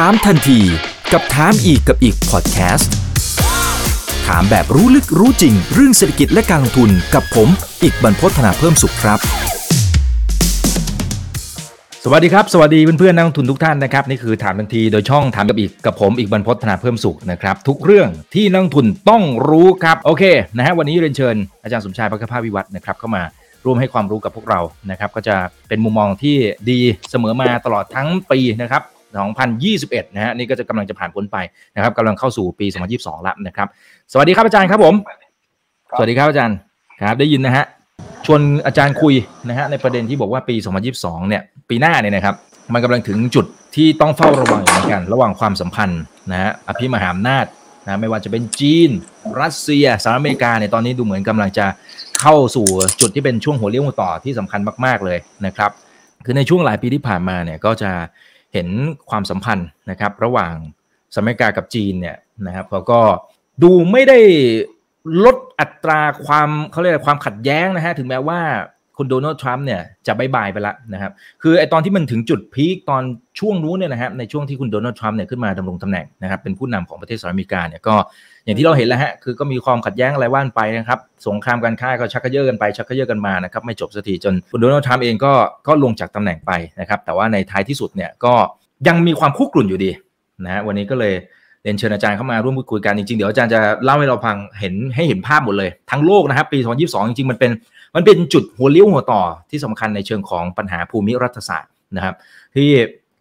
ถามทันทีกับถามอีกกับอีกพอดแคสต์ถามแบบรู้ลึกรู้จริง เรื่องเศรษฐกิจและการลงทุนกับผม อีกบรรพฒนาเพิ่มสุขครับ สวัสดีครับ สวัสดีเพื่อนๆนักลงทุนทุกท่านนะครับนี่คือถามทันทีโดยช่องถามกับอีกกับผมอีกบรรพฒนาเพิ่มสุขนะครับทุกเรื่องที่นักลงทุนต้องรู้ครับโอเคนะฮะวันนี้เรียนเชิญอาจารย์สมชายพักภาพวิวัฒน์นะครับเข้ามาร่วมให้ความรู้กับพวกเรานะครับก็จะเป็นมุมมองที่ดีเสมอมาตลอดทั้งปีนะครับ 2021 นะฮะนี่ก็จะกำลังจะผ่านพ้นไปนะครับกำลังเข้าสู่ปี 2022 แล้วนะครับ สวัสดีครับอาจารย์ครับผม สวัสดีครับอาจารย์ครับได้ยินนะฮะชวนอาจารย์คุยนะฮะในประเด็นที่บอกว่าปี 2022 เนี่ยปีหน้าเนี่ยนะครับมันกำลังถึงจุดที่ต้องเฝ้าระวังเหมือนกัน ระหว่างความสัมพันธ์นะฮะอภิมหาอำนาจนะไม่ว่าจะเป็นจีน รัสเซียสหรัฐอเมริกาเนี่ยตอนนี้ดูเหมือนกำลังจะเข้าสู่จุดที่เป็นช่วงหัวเลี้ยวหัวต่อที่สำคัญมาก ๆเลยนะครับ คือในช่วงหลายปีที่ผ่านมาเนี่ยก็จะ เห็นความสัมพันธ์นะครับ ระหว่างสหรัฐอเมริกากับจีนเนี่ยนะครับเขาก็ดูไม่ได้ลดอัตราความเขาเรียกความขัดแย้งนะฮะถึงแม้ว่า คุณโดนัลด์ทรัมป์เนี่ยจะบายบายไปล้วนะครับ คือไอตอนที่มันถึงจุดพีคตอนช่วงนู้นเนี่ยนะครับในช่วงที่คุณโดนัลด์ทรัมป์เนี่ยขึ้นมาดำรงตำแหน่งนะครับเป็นผู้นำของประเทศสหรัฐอเมริกาเนี่ยก็อย่างที่เราเห็นแล้วฮะคือก็มีความขัดแย้งอะไรว่านไปนะครับสงครามการค้าก็ชักกระเยาะกันไปชักกระเยาะกันมานะครับไม่จบสักทีจนคุณโดนัลด์ทรัมป์เองก็ก็ลงจากตำแหน่งไปนะครับแต่ว่าในท้ายที่สุดเนี่ยก็ยังมีความคุกรุ่นอยู่ดีนะฮะวันนี้ก็เลยเรียนเชิญอาจารย์เข้ามาร่วมพูดคุยกันจริงๆเดี๋ยวอาจารย์จะเล่าให้เราฟังเห็นให้เห็นภาพหมดเลยทั้งโลกนะครับปี 2022 จริงๆมันเป็น มันเป็นจุดหัวเลี้ยวหัวต่อที่สำคัญในเชิงของปัญหาภูมิรัฐศาสตร์นะครับที่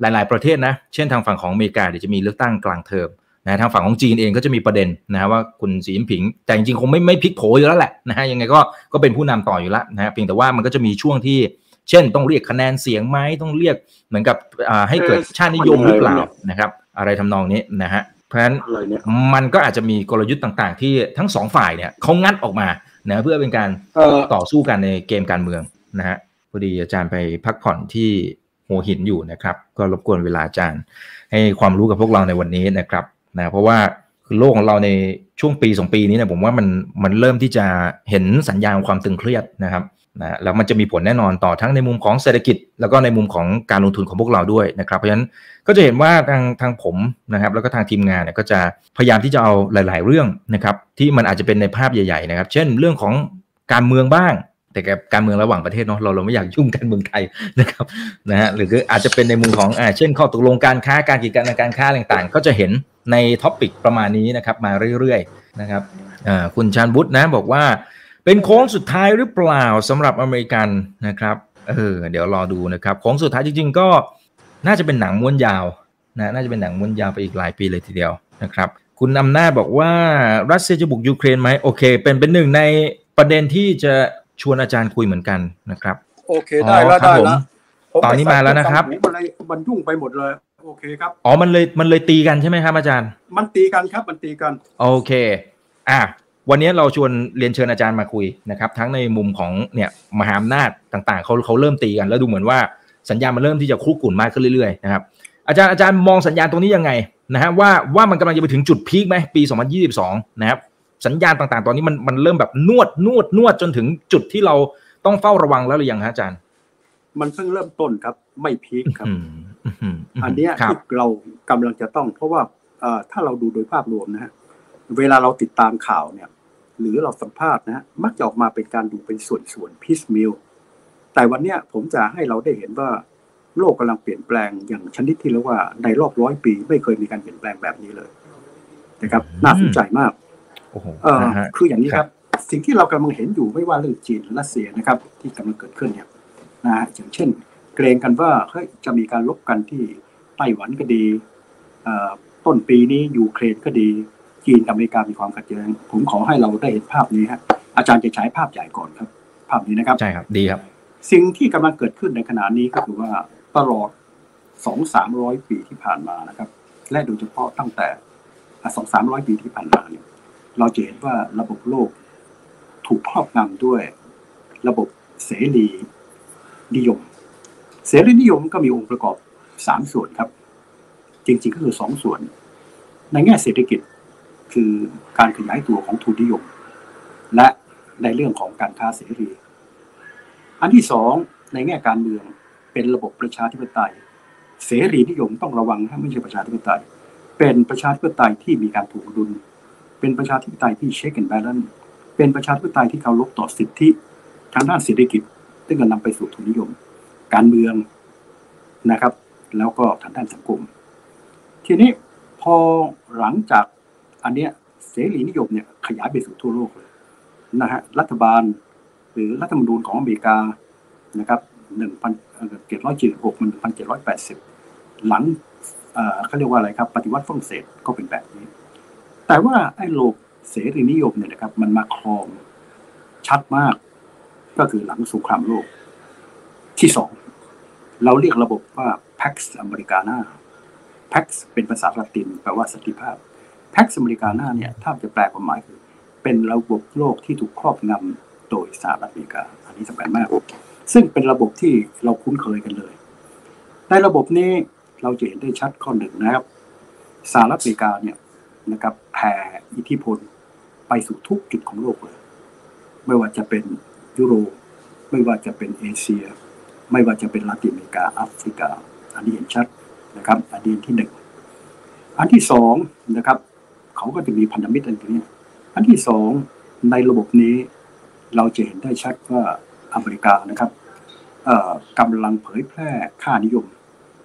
หลาย ๆ ประเทศนะเช่นทางฝั่งของอเมริกาเดี๋ยวจะมีเลือกตั้งกลางเทอมนะทางฝั่งของจีนเองก็จะมีประเด็นนะฮะว่าคุณสีจิ้นผิง แต่จริงๆคงไม่ไม่พลิกโผอยู่แล้วแหละนะฮะยังไงก็ก็เป็นผู้นำต่ออยู่แล้วนะฮะเพียงแต่ว่ามันก็จะมีช่วงที่ เช่นต้องเรียกคะแนนเสียงไหมต้องเรียกเหมือนกับให้เกิดชาตินิยมหรือเปล่านะครับ อะไรทำนองนี้นะฮะเพราะฉะนั้นมันก็อาจจะมีกลยุทธ์ต่าง ๆ ที่ทั้งสองฝ่ายเนี่ยเขางัดออกมา นะเพื่อเป็นการต่อสู้กันในเกมการเมืองนะฮะพอดีอาจารย์ไปพักผ่อนที่หัวหินอยู่นะครับ ก็รบกวนเวลาอาจารย์ ให้ความรู้กับพวกเราในวันนี้นะครับนะเพราะว่าคือโลกของเราในช่วงปีสองปีนี้เนี่ยผมว่ามันมันเริ่มที่จะเห็นสัญญาณความตึงเครียดนะครับ นะแล้วมันจะมีผลแน่นอนต่อทั้งในมุมของเศรษฐกิจ แล้วก็ในมุมของการลงทุนของพวกเราด้วยนะครับ เพราะฉะนั้นก็จะเห็นว่าทางทางผมนะครับ แล้วก็ทางทีมงานเนี่ยก็จะพยายามที่จะเอาหลาย ๆ เรื่องนะครับที่มันอาจจะเป็นในภาพใหญ่ ๆ นะครับ เช่นเรื่องของการเมืองบ้าง แต่กับการเมืองระหว่างประเทศเนาะเราเราไม่อยากยุ่งการเมืองไทยนะครับนะฮะหรืออาจจะเป็นในมุมของอ่าเช่น ข้อตกลงการค้าการกิจการการค้าต่างๆ ก็จะเห็นใน topic ประมาณนี้นะครับมาเรื่อยๆนะครับอ่าคุณชานบุตรนะบอกว่า เป็นโค้งสุดท้ายหรือเปล่าสำหรับอเมริกันนะครับเออเดี๋ยวรอดูนะครับโค้งสุดท้ายจริง ๆ ก็น่าจะเป็นหนังม้วนยาวนะน่าจะเป็นหนังม้วนยาวไปอีกหลายปีเลยทีเดียวนะครับ คุณอำนาจบอกว่ารัสเซียจะบุกยูเครนไหมโอเค เป็นเป็นหนึ่งในประเด็นที่จะชวนอาจารย์คุยเหมือนกันนะครับ โอเคได้แล้วได้แล้วตอนนี้มาแล้วนะครับมันมันยุ่งไปหมดเลยโอเคครับอ๋อมันเลยมันเลยตีกันใช่ไหมครับอาจารย์ มันตีกันครับมันตีกัน โอเค อะ วันนี้เราชวนเรียนเชิญอาจารย์มาคุยนะครับ ทั้งในมุมของเนี่ยมหาอำนาจต่างๆเขาเขาเริ่มตีกัน แล้วดูเหมือนว่าสัญญาณมันเริ่มที่จะคุกกุ่นมากขึ้นเรื่อยๆนะครับอาจารย์อาจารย์มองสัญญาณตรงนี้ยังไงนะฮะว่าว่ามันกำลังจะไปถึงจุดพีคไหมปี 2022 นะครับสัญญาณต่างๆ ตอนนี้มันมันเริ่มแบบนวดนวดนวดจนถึงจุดที่เราต้องเฝ้าระวังแล้วหรือยังฮะอาจารย์ มันเพิ่งเริ่มต้นครับ ไม่พีคครับอันนี้ที่เรากำลังจะต้อง เพราะว่าถ้าเราดูโดยภาพรวมนะฮะเวลาเราติดตามข่าวเนี่ย หรือเราสัมภาษณ์นะมักจะออกมาเป็นการดูเป็นส่วนๆพิสมิลแต่วันนี้ผมจะให้เราได้เห็นว่าโลกกำลังเปลี่ยนแปลงอย่างชนิดที่เรียกว่าในรอบร้อยปี ไม่เคยมีการเปลี่ยนแปลงแบบนี้เลยนะครับน่าสนใจมากเออคืออย่างนี้ครับ สิ่งที่เรากำลังเห็นอยู่ไม่ว่าเรื่องจีนรัสเซียนะครับ ที่กำลังเกิดขึ้นเนี่ยนะอย่างเช่น เกรงกันว่าเฮ้ยจะมีการลบกันที่ไต้หวันก็ดีต้นปีนี้ยูเครนก็ดี จีนกับอเมริกามีความขัดแย้ง ผมขอให้เราได้เห็นภาพนี้ฮะอาจารย์จะใช้ภาพใหญ่ก่อนครับ ภาพนี้นะครับใช่ครับดีครับ สิ่งที่กำลังเกิดขึ้นในขณะนี้ก็คือว่าตลอดสองสามร้อยปีที่ผ่านมานะครับ และโดยเฉพาะตั้งแต่สองสามร้อยปีที่ผ่านมาเนี่ยเราจะเห็นว่าระบบโลกถูกครอบงำด้วย ระบบเสรีนิยม เสรีนิยมก็มีองค์ประกอบสามส่วนครับ จริงๆก็คือสองส่วน ในแง่เศรษฐกิจ คือการขยายตัวของทุนนิยม และในเรื่องของการค้าเสรี อันที่สองในแง่การเมืองเป็นระบบประชาธิปไตย เสรีนิยมต้องระวังถ้าไม่ใช่ประชาธิปไตย เป็นประชาธิปไตยที่มีการถ่วงดุล เป็นประชาธิปไตยที่ check and balance เป็นประชาธิปไตยที่เคารพต่อสิทธิทางด้านเศรษฐกิจซึ่งจะนำไปสู่ทุนนิยม การเมืองนะครับ แล้วก็ทางด้านสังคม ทีนี้พอหลังจาก อันเนี้ยเสรีนิยมเนี่ยขยายไปสู่ทั่วโลกเลยนะฮะรัฐบาลหรือรัฐธรรมนูญของอเมริกานะครับหนึ่งพันเจ็ดร้อยเจ็ดหกมันพันเจ็ดร้อยแปดสิบหลังเขาเรียกว่าอะไรครับ ปฏิวัติฝรั่งเศสก็เป็นแบบนี้ แต่ว่าไอ้โลกเสรีนิยมเนี่ยนะครับ มันมาครองชัดมาก ก็คือหลังสงครามโลก ที่สองเราเรียกระบบว่า Pax Americana Pax เป็นภาษาละตินแปลว่าสันติภาพ Pax Americana เนี่ยถ้าจะแปลความหมายคือ เป็นระบบโลกที่ถูกครอบงำโดยสหรัฐอเมริกา อันนี้สำคัญมาก ซึ่งเป็นระบบที่เราคุ้นเคยกันเลย ในระบบนี้เราจะเห็นได้ชัดข้อหนึ่งนะครับสหรัฐอเมริกาเนี่ยนะครับแผ่อิทธิพลไปสู่ทุกจุดของโลกเลย ไม่ว่าจะเป็นยุโรป ไม่ว่าจะเป็นเอเชีย ไม่ว่าจะเป็นลาตินอเมริกาแอฟริกา อันนี้เห็นชัดนะครับ อันนี้ที่หนึ่ง อันที่สองนะครับ เขาก็จะมีพันธมิตรอันนี้ อันที่สองในระบบนี้เราจะเห็นได้ชัดว่าอเมริกานะครับกำลังเผยแพร่ค่านิยม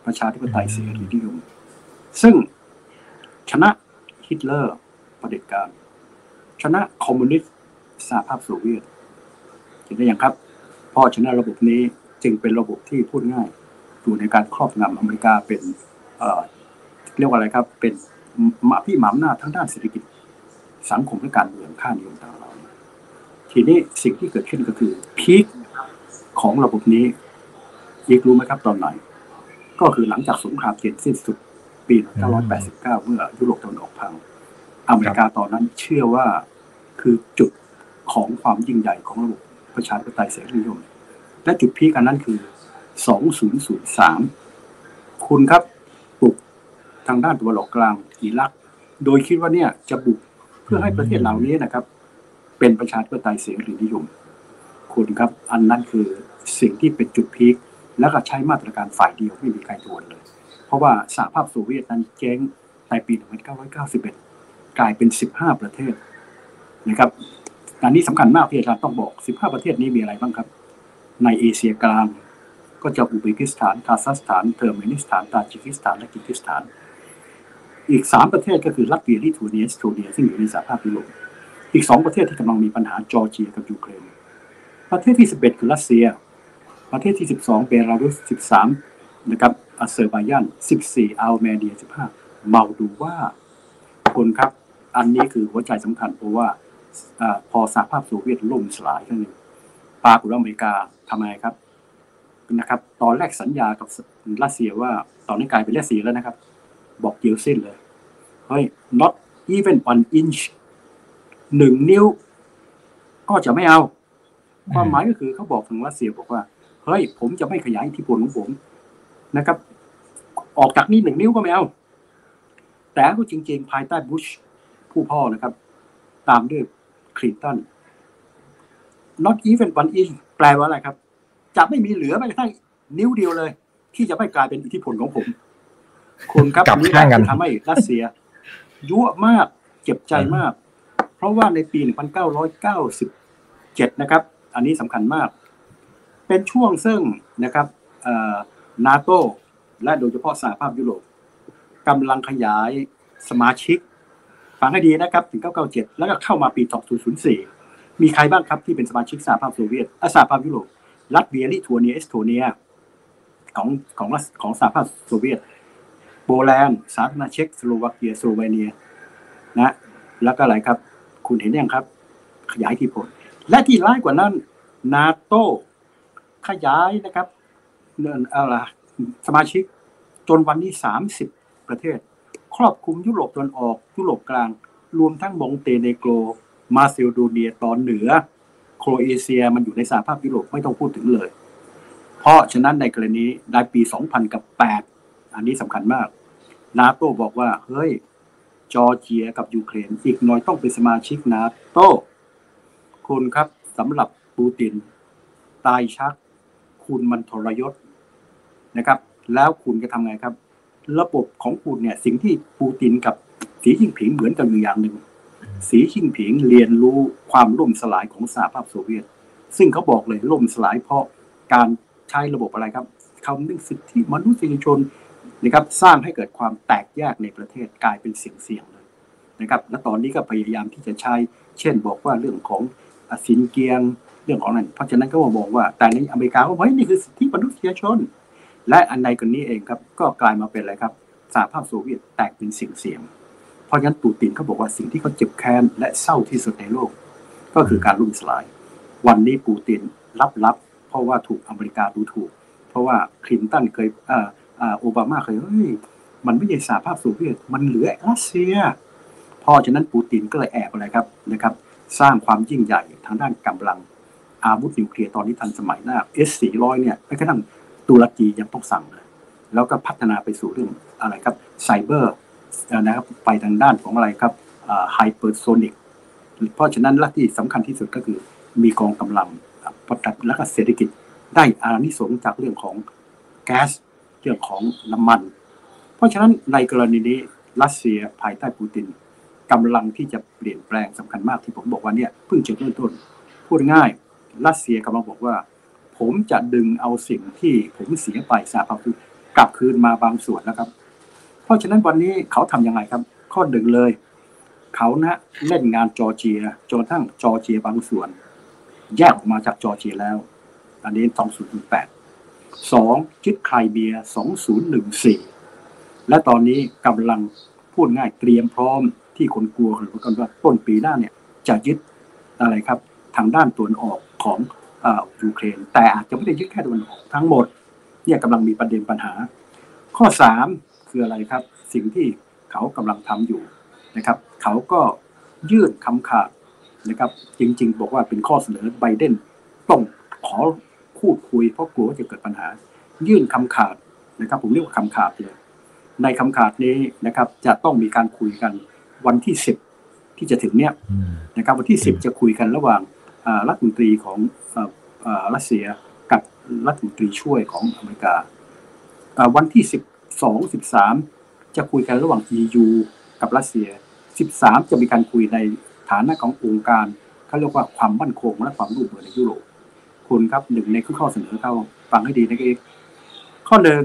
ประชาธิปไตยเสรีนิยม ซึ่งชนะฮิตเลอร์ประเด็จการ ชนะคอมมิวนิสต์สหภาพโซเวียตเห็นได้ยังครับเพราะชนะระบบนี้จึงเป็นระบบที่พูดง่าย อยู่ในการครอบงำอเมริกาเป็นเเรียกว่าอะไรครับเป็น มาพี่หมามหน้าทั้งด้านเศรษฐกิจสังคมและการเมืองค่านิยมต่างๆทีนี้สิ่งที่เกิดขึ้นก็คือพีคของระบบนี้อีกรู้ไหมครับตอนไหน ก็คือหลังจากสงครามเย็นสิ้นสุดปี 1989 เมื่อยุโรปตะวันออกพัง อเมริกาตอนนั้นเชื่อว่าคือจุดของความยิ่งใหญ่ของระบบประชาธิปไตยเสรีนิยม และจุดพีคอันนั้นคือ 2003 คุณครับ ทางด้านตะวันออกกลางอิรัก โดยคิดว่าเนี่ยจะบุกเพื่อให้ประเทศเหล่านี้นะครับ เป็นประชาธิปไตยเสรีนิยม คุณครับ อันนั้นคือสิ่งที่เป็นจุด peak แล้วก็ใช้มาตรการฝ่ายเดียวไม่มีใครทวนเลย เพราะว่าสหภาพโซเวียตนั้นเจ๊งในปี 1991 กลายเป็น 15 ประเทศนะครับอันนี้สำคัญมากที่อาจารย์ต้องบอก 15 ประเทศนี้มีอะไรบ้างครับ ในเอเชียกลางก็จะอุซเบกิสถาน คาซัคสถาน เติร์กเมนิสถาน ตาจิกิสถาน และคีร์กีซสถาน อีก3ประเทศก็คือรัสเซียลิทัวเนียเอสโตเนียซึ่งอยู่ในสหภาพยุโรปอีก2ประเทศที่กำลังมีปัญหาจอร์เจียกับยูเครน ประเทศที่11คือรัสเซีย ประเทศที่12เบลารุส13นะครับอาเซอร์ไบยาน14อาร์เมเนีย15มอลโดวาครบครับอันนี้คือหัวใจสำคัญเพราะว่าอพอสหภาพโซเวียตล่มสลายครั้งหนึ่งปรากฏว่าอเมริกาทำไมครับนะครับ ตอนแรกสัญญากับรัสเซียว่าตอนนี้กลายเป็นรัสเซียแล้วนะครับ บอกเดียวสิ้นเลยเฮ้ย not even one inch หนึ่งนิ้ว ก็จะไม่เอา ความหมายก็คือเขาบอกทางรัสเซียบอกว่า เฮ้ย ผมจะไม่ขยายอิทธิพลของผมนะครับ ออกจากนี้หนึ่งนิ้วก็ไม่เอา แต่ก็จริง ๆ ภายใต้บุชผู้พ่อนะครับ ตามด้วยคลินตัน not even one inch แปลว่าอะไรครับ จะไม่มีเหลือแม้กระทั่งนิ้วเดียวเลย ที่จะไม่กลายเป็นอิทธิพลของผม คุณครับกลับข้างกันทำให้รัสเซียยั่วมากเจ็บใจมาก เพราะว่าในปี 1997 นะครับ อันนี้สำคัญมาก เป็นช่วงซึ่งนะครับนาโตและโดยเฉพาะสหภาพยุโรปกำลังขยายสมาชิกฟังให้ดีนะครับถึง 997 แล้วก็เข้ามาปี 2004 มีใครบ้างครับที่เป็นสมาชิกสหภาพโซเวียตสหภาพยุโรปลัตเวียลิทัวเนียเอสโตเนียของของของสหภาพโซเวียต โปแลนด์สาธารณเช็กสโลวาเกียสโลเวเนียนะแล้วก็อะไรครับ คุณเห็นยังครับ ขยายอิทธิพลและที่ร้ายกว่านั้นนาโตขยายนะครับเนินอะไรสมาชิกจนวันนี้สามสิบประเทศ ครอบคลุมยุโรปตะวันออก ยุโรปกลาง รวมทั้งมองเตเนโกรมาซิโดเนียตอนเหนือ โครเอเชียมันอยู่ในสหภาพยุโรปไม่ต้องพูดถึงเลย เพราะฉะนั้นในกรณีในปี 2000 กับ 8 อันนี้สำคัญมาก นาโต้บอกว่าเฮ้ย จอร์เจียกับยูเครนอีกหน่อยต้องเป็นสมาชิกนาโต้คุณครับสำหรับปูติน ตายชัก คุณมันทรยศนะครับ แล้วคุณจะทำไงครับ ระบบของคุณเนี่ย สิ่งที่ปูตินกับสีจิ้งผิงเหมือนกันอยู่อย่างหนึ่งสีจิ้งผิงเรียนรู้ความล่มสลายของสหภาพโซเวียต ซึ่งเขาบอกเลยล่มสลายเพราะการใช้ระบบอะไรครับคำนึงสิทธิมนุษยชน นะครับสร้างให้เกิดความแตกแยกในประเทศกลายเป็นเสียงเสียงเลยนะครับและตอนนี้ก็พยายามที่จะใช้ เช่นบอกว่าเรื่องของสินเกียงเรื่องของนั้น เพราะฉะนั้นก็มาบอกว่าแต่ในอเมริกาก็บอกนี่คือสิทธิมนุษยชน และอันใดกันนี้เองครับก็กลายมาเป็นอะไรครับสหภาพโซเวียตแตกเป็นเสียงเสียงเพราะฉะนั้นปูตินเขาบอกว่าสิ่งที่เขาเจ็บแค้นและเศร้าที่สุดในโลก ก็คือการลุ่มสลาย วันนี้ปูตินรับรับเพราะว่าถูกอเมริกาดูถูก เพราะว่าคลินตันเคย โอบามาเคยเฮ้ยมันไม่ใช่สหภาพโซเวียตมันเหลือรัสเซียเพราะฉะนั้นปูตินก็เลยแอบอะไรครับนะครับ สร้างความยิ่งใหญ่ทางด้านกำลังอาวุธนิวเคลียร์ตอนนี้ทันสมัยมาก S400 เนี่ยแม้กระทั่งตุรกียังต้องสั่งเลยแล้วก็พัฒนาไปสู่เรื่องอะไรครับไซเบอร์นะครับไปทางด้านของอะไรครับไฮเปอร์โซนิกเพราะฉะนั้นและที่สำคัญที่สุดก็คือมีกองกำลังประดับและก็เศรษฐกิจได้อานิสงจากเรื่องของแก๊ส เรื่องของน้ำมัน เพราะฉะนั้นในกรณีนี้รัสเซียภายใต้ปูตินกำลังที่จะเปลี่ยนแปลงสำคัญมากที่ผมบอกว่าเนี่ยเพิ่งจะเริ่มต้นพูดง่ายรัสเซียกำลังบอกว่า ผมจะดึงเอาสิ่งที่ผมเสียไปสหภาพกลับคืนมาบางส่วนนะครับ เพราะฉะนั้นวันนี้เขาทํำยังไงครับ ข้อหนึ่งเลย เขานะเล่นงานจอร์เจียจนทั้งจอร์เจียบางส่วน แยกออกมาจากจอร์เจียแล้ว อันนี้2018สองยึด ไครเบีย 2014 และตอนนี้กำลังพูดง่ายเตรียมพร้อมที่คนกลัวกันว่าต้นปีหน้าเนี่ยจะยึดอะไรครับทางด้านตะวันออกของยูเครน แต่อาจจะไม่ได้ยึดแค่ตะวันออกทั้งหมดเนี่ยกำลังมีประเด็นปัญหา ข้อสามคืออะไรครับ สิ่งที่เขากำลังทำอยู่นะครับ เขาก็ยื่นคำขาดนะครับ จริง ๆ บอกว่าเป็นข้อเสนอไบเดนต้องขอ พูดคุยเพราะกลัวว่าจะเกิดปัญหา ยื่นคำขาดนะครับ ผมเรียกว่าคำขาดเลยในคำขาดนี้นะครับ จะต้องมีการคุยกันวันที่สิบที่จะถึงเนี้ยนะครับ วันที่สิบจะคุยกันระหว่างรัฐมนตรีของรัสเซียกับรัฐมนตรีช่วยของอเมริกา วันที่สิบสองสิบสามจะคุยกันระหว่าง EU กับรัสเซียสิบสามจะมีการคุยในฐานะขององค์การเขาเรียกว่าความมั่นคงและความร่วมมือในยุโรป คุณครับหนึ่งในข้อเสนอเขาฟังให้ดีนะเองข้อหนึ่ง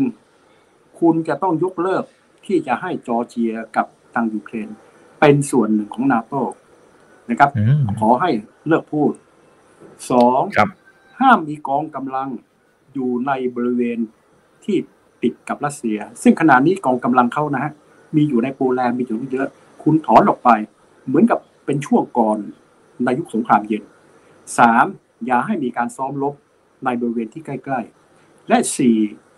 คุณจะต้องยกเลิกที่จะให้จอร์เจียกับทางยูเครน เป็นส่วนหนึ่งของนาโตนะครับ ขอให้เลิกพูดสองห้ามมีกองกำลังอยู่ในบริเวณที่ติดกับรัสเซีย ซึ่งขณะนี้กองกำลังเขานะฮะมีอยู่ในโปแลนด์มีอยู่เยอะ คุณถอนออกไป เหมือนกับเป็นช่วงก่อนในยุคสงครามเย็นสาม อย่าให้มีการซ้อมรบในบริเวณที่ใกล้ ๆ และสี่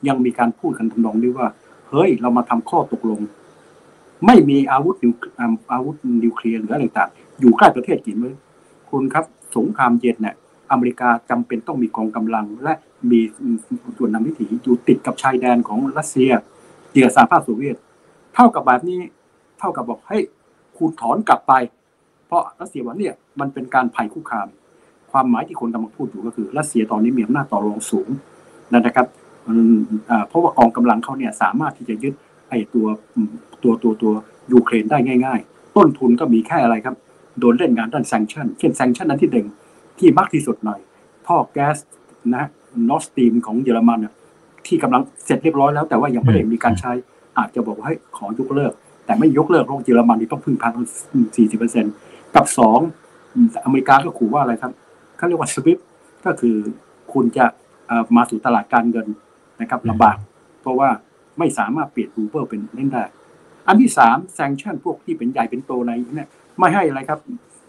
ยังมีการพูดกันทำนองนี้ว่า เฮ้ย เรามาทำข้อตกลง ไม่มีอาวุธนิวอาวุธนิวเคลียร์หรืออะไรต่างอยู่ใกล้ประเทศกี่มื้อคุณครับ สงครามเย็นเนี่ยอเมริกาจำเป็นต้องมีกองกำลัง และมีส่วนนำวิถีอยู่ติดกับชายแดนของรัสเซียเจียสหภาพโซเวียต เท่ากับแบบนี้ เท่ากับบอกให้คุณถอนกลับไป เพราะรัสเซียวันนี้มันเป็นการภัยคุกคาม ความหมายที่คนกำลังพูดอยู่ก็คือรัสเซียตอนนี้มีอำนาจต่อรองสูงนะครับเพราะว่ากองกำลังเขาเนี่ยสามารถที่จะยึดไอ้ตัวตัวตัวตัวยูเครนได้ง่าย ๆ ต้นทุนก็มีแค่อะไรครับ โดนเล่นงานด้าน sanction เช่น sanction นั้นที่หนึ่งที่มากที่สุดหน่อยท่อแก๊สนะ Nord Stream ของเยอรมันที่กำลังเสร็จเรียบร้อยแล้วแต่ว่ายังไม่ได้มีการใช้อาจจะบอกว่าให้ขอยกเลิก แต่ไม่ยกเลิกเพราะเยอรมันนี่ต้องพึ่งพาสี่สิบเปอร์เซ็นต์กับสองอเมริกาก็ขู่ว่าอะไรครับ เขาเรียกว่า SWIFT ก็คือคุณจะมาสู่ตลาดการเงินนะครับลำบาก เพราะว่าไม่สามารถเปลี่ยนรูเบิลเป็นเล่นได้ อันที่สาม sanction พวกที่เป็นใหญ่เป็นโตในเนี่ยไม่ให้อะไรครับ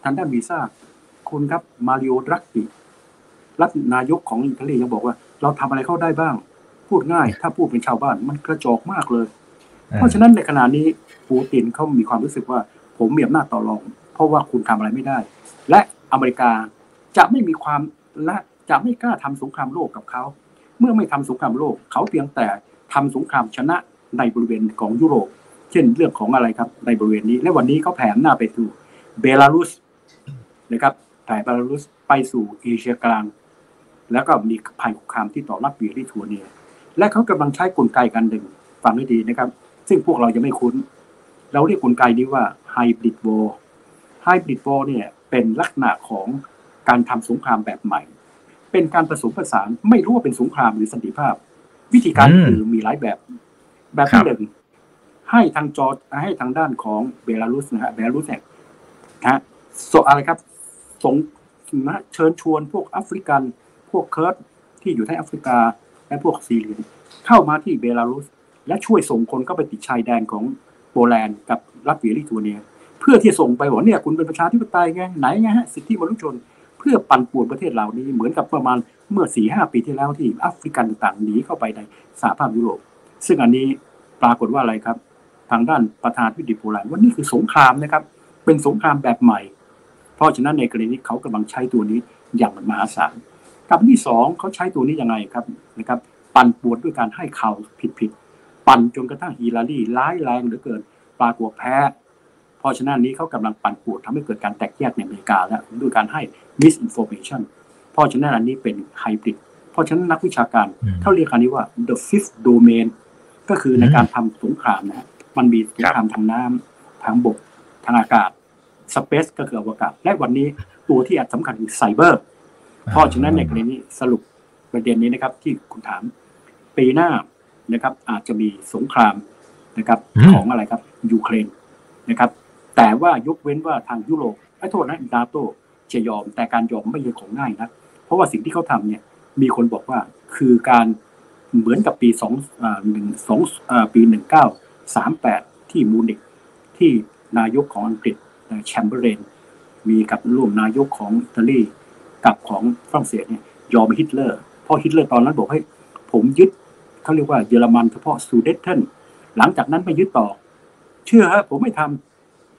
ทางด้านวีซ่าคุณครับมาริโอดรักติรัฐนายกของอิตาลียังบอกว่า เราทำอะไรเข้าได้บ้าง พูดง่าย ถ้าพูดเป็นชาวบ้านมันกระจอกมากเลย เพราะฉะนั้นในขณะนี้ปูตินเขามีความรู้สึกว่า ผมมีอำนาจต่อรอง เพราะว่าคุณทำอะไรไม่ได้ และอเมริกา จะไม่มีความและจะไม่กล้าทำสงครามโลกกับเขา เมื่อไม่ทำสงครามโลก เขาเพียงแต่ทำสงครามชนะในบริเวณของยุโรป เช่นเรื่องของอะไรครับในบริเวณนี้ และวันนี้เขาแผ่หน้าไปสู่เบลารุสนะครับแผ่เบลารุสไปสู่เอเชียกลาง แล้วก็มีภัยคุกคามที่ต่อรัสเซียลิทัวเนีย และเขากำลังใช้กลไกกันหนึ่งฟังให้ดีนะครับ ซึ่งพวกเรายังไม่คุ้น เราเรียกกลไกนี้ว่าไฮบริดโวไฮบริดโวเนี่ยเป็นลักษณะของ การทำสงครามแบบใหม่ เป็นการผสมผสานไม่รู้ว่าเป็นสงครามหรือสันติภาพ วิธีการคือมีหลายแบบ แบบที่หนึ่งให้ทางจอให้ทางด้านของเบลารุสนะฮะเบลารุสเนี่ยนะฮะอะไรครับสงนะเชิญชวนพวกแอฟริกัน พวกเคิร์ดที่อยู่ในแอฟริกา และพวกซีเรียเข้ามาที่เบลารุส และช่วยส่งคนเข้าไปติดชายแดนของโปแลนด์กับรัสเซียลิทัวเนีย เพื่อที่ส่งไปบอกเนี่ยคุณเป็นประชาธิปไตยไงไหนไงฮะสิทธิมนุษยชนเพื่อปั่นป่วนประเทศเหล่านี้เหมือนกับประมาณเมื่อสี่ห้าปีที่แล้วที่แอฟริกันต่างๆหนีเข้าไปในสหภาพยุโรป ซึ่งอันนี้ปรากฏว่าอะไรครับ ทางด้านประธานวิดิโปแลนด์ว่านี่คือสงครามนะครับ เป็นสงครามแบบใหม่ เพราะฉะนั้นในกรณีนี้เขากำลังใช้ตัวนี้อย่างมหาศาลกับที่สองเขาใช้ตัวนี้ยังไงครับนะครับ ปั่นป่วนด้วยการให้ข่าวผิดๆปั่นจนกระทั่งฮีลารีร้ายแรงเหลือเกิน ปรากฏแพ้ ราะฉะนั้นนี้เขากำลังปั่นป่วนทำให้เกิดการแตกแยกในอเมริกาแล้วด้วยการให้ misinformation เพราะฉะนั้นอันนี้เป็นไฮบริดเพราะฉะนั้นนักวิชาการเขาเรียกอันนี้ว่า the fifth domain ก็คือในการทำสงครามนะมันมีสงครามทางน้ำทางบกทางอากาศสเปซก็คืออวกาศ และวันนี้ตัวที่อาจสำคัญคือไซเบอร์เพราะฉะนั้นในกรณีนี้สรุปประเด็นนี้นะครับ ที่คุณถามปีหน้านะครับ อาจจะมีสงครามนะครับ ของอะไรครับยูเครนนะครับ แต่ว่ายกเว้นว่าทางยุโรปขอโทษนะนาโตจะยอมแต่การยอมไม่ใช่ของง่ายนะเพราะว่าสิ่งที่เขาทำเนี่ยมีคนบอกว่าคือการเหมือนกับปีสองหนึ่งสองปีหนึ่งเก้าสามแปดที่มูนิกที่นายกของอังกฤษแชมเบอร์เลนมีกับร่วมนายกของอิตาลีกับของฝรั่งเศสเนี่ยยอมฮิตเลอร์เพราะฮิตเลอร์ตอนนั้นบอกให้ผมยึดเขาเรียกว่าเยอรมันเฉพาะซูเดตเทนหลังจากนั้นไม่ยึดต่อ เชื่อฮะผมไม่ทำ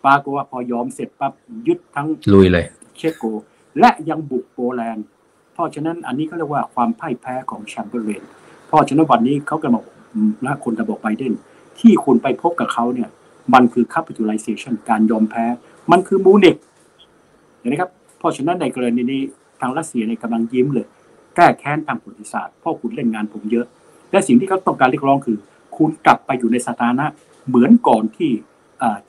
ปรากฏว่าพอยอมเสร็จปั๊บยึดทั้งลุยเลย เชโก และยังบุกโปแลนด์ เพราะฉะนั้นอันนี้เขาเรียกว่าความพ่ายแพ้ของแชมเบอร์เลนเพราะฉะนั้นวันนี้เขากำลังนะคนจะบอกไบเดนที่คุณไปพบกับเขาเนี่ย มันคือ capitulation การยอมแพ้ มันคือมูนิกเห็นไหมครับ เพราะฉะนั้นในกรณีนี้ทางรัสเซียในกำลังยิ้มเลย แก้แค้นทางประวัติศาสตร์เพราะคุณเล่นงานผมเยอะ และสิ่งที่เขาต้องการเรียกร้องคือ คุณกลับไปอยู่ในสถานะเหมือนก่อนที่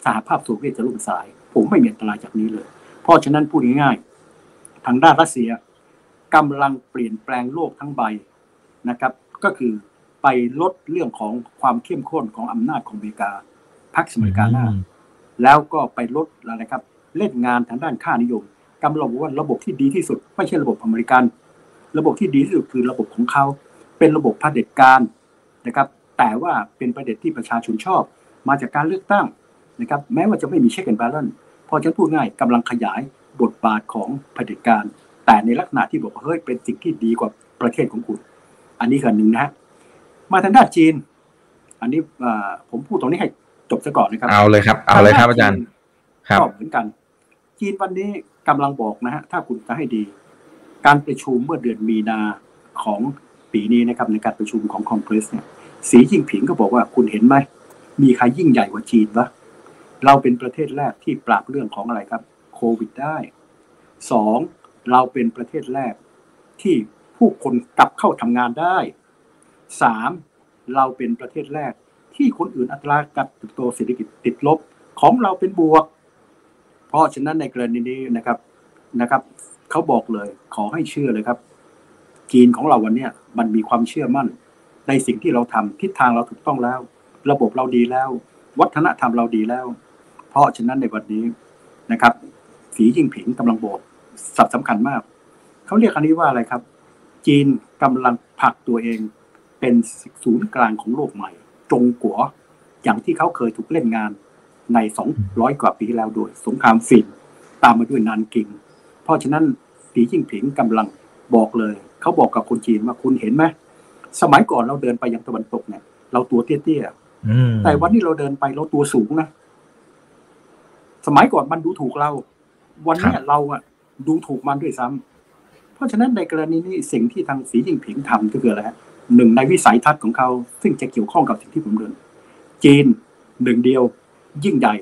สหภาพโซเวียตจะล่มสลาย ผมไม่มีอันตรายจากนี้เลย เพราะฉะนั้นพูดง่ายๆทางด้านรัสเซียกำลังเปลี่ยนแปลงโลกทั้งใบนะครับ ก็คือไปลดเรื่องของความเข้มข้นของอำนาจของอเมริกาพักสมัยกาหน้าแล้วก็ไปลดอะไรครับ เล่นงานทางด้านค่านิยมกำลังบอกว่าระบบที่ดีที่สุด ไม่ใช่ระบบอเมริกัน ระบบที่ดีที่สุดคือระบบของเขา เป็นระบบเผด็จการนะครับ แต่ว่าเป็นประเด็นที่ประชาชนชอบ มาจากการเลือกตั้ง นะครับแม้ว่าจะไม่มี check and balance พอฉันพูดง่ายกำลังขยายบทบาทของเผด็จการ แต่ในลักษณะที่บอกว่าเฮ้ยเป็นสิ่งที่ดีกว่าประเทศของคุณ อันนี้คือหนึ่งนะฮะมาทางด้านจีน อันนี้ผมพูดตรงนี้ให้จบซะก่อนนะครับ เอาเลยครับ เอาเลยครับอาจารย์ครับเหมือนกัน จีนวันนี้กำลังบอกนะฮะถ้าคุณจะให้ดี การประชุมเมื่อเดือนมีนาของปีนี้นะครับในการประชุมของคอนเกรสเนี่ยสีจิ้งผิงก็บอกว่าคุณเห็นไหมมีใครยิ่งใหญ่กว่าจีนวะ เราเป็นประเทศแรกที่ปราบเรื่องของอะไรครับโควิดได้สองเราเป็นประเทศแรกที่ผู้คนกลับเข้าทำงานได้สามเราเป็นประเทศแรกที่คนอื่นอัตราการเติบโตเศรษฐกิจติดลบของเราเป็นบวก เพราะฉะนั้นในกรณีนี้นะครับนะครับเขาบอกเลยขอให้เชื่อเลยครับจีนของเราวันนี้มันมีความเชื่อมั่น ในสิ่งที่เราทำทิศทางเราถูกต้องแล้ว ระบบเราดีแล้ว วัฒนธรรมเราดีแล้ว เพราะฉะนั้นในวันนี้นะครับ สีจิงผิงกำลังบอกสับสำคัญมาก เขาเรียกอันนี้ว่าอะไรครับ จีนกำลังผลักตัวเองเป็นศูนย์กลางของโลกใหม่ จงกัวอย่างที่เขาเคยถูกเล่นงานในสองร้อยกว่าปีแล้วโดยสงครามฟินตามมาด้วยนานกิง เพราะฉะนั้นสีจิ้งผิงกำลังบอกเลย เขาบอกกับคนจีนว่าคุณเห็นไหมสมัยก่อนเราเดินไปยังตะวันตกเนี่ย เราตัวเตี้ยๆแต่วันนี้เราเดินไปเราตัวสูงนะ สมัยก่อนมันดูถูกเรา วันนี้เราอะดูถูกมันด้วยซ้ำเพราะฉะนั้นในกรณีนี้สิ่งที่ทางสีจิ้งผิงทำก็คืออะไรฮะหนึ่งในวิสัยทัศน์ของเขา ซึ่งจะเกี่ยวข้องกับสิ่งที่ผมเดินจีนหนึ่งเดียว ยิ่งใหญ่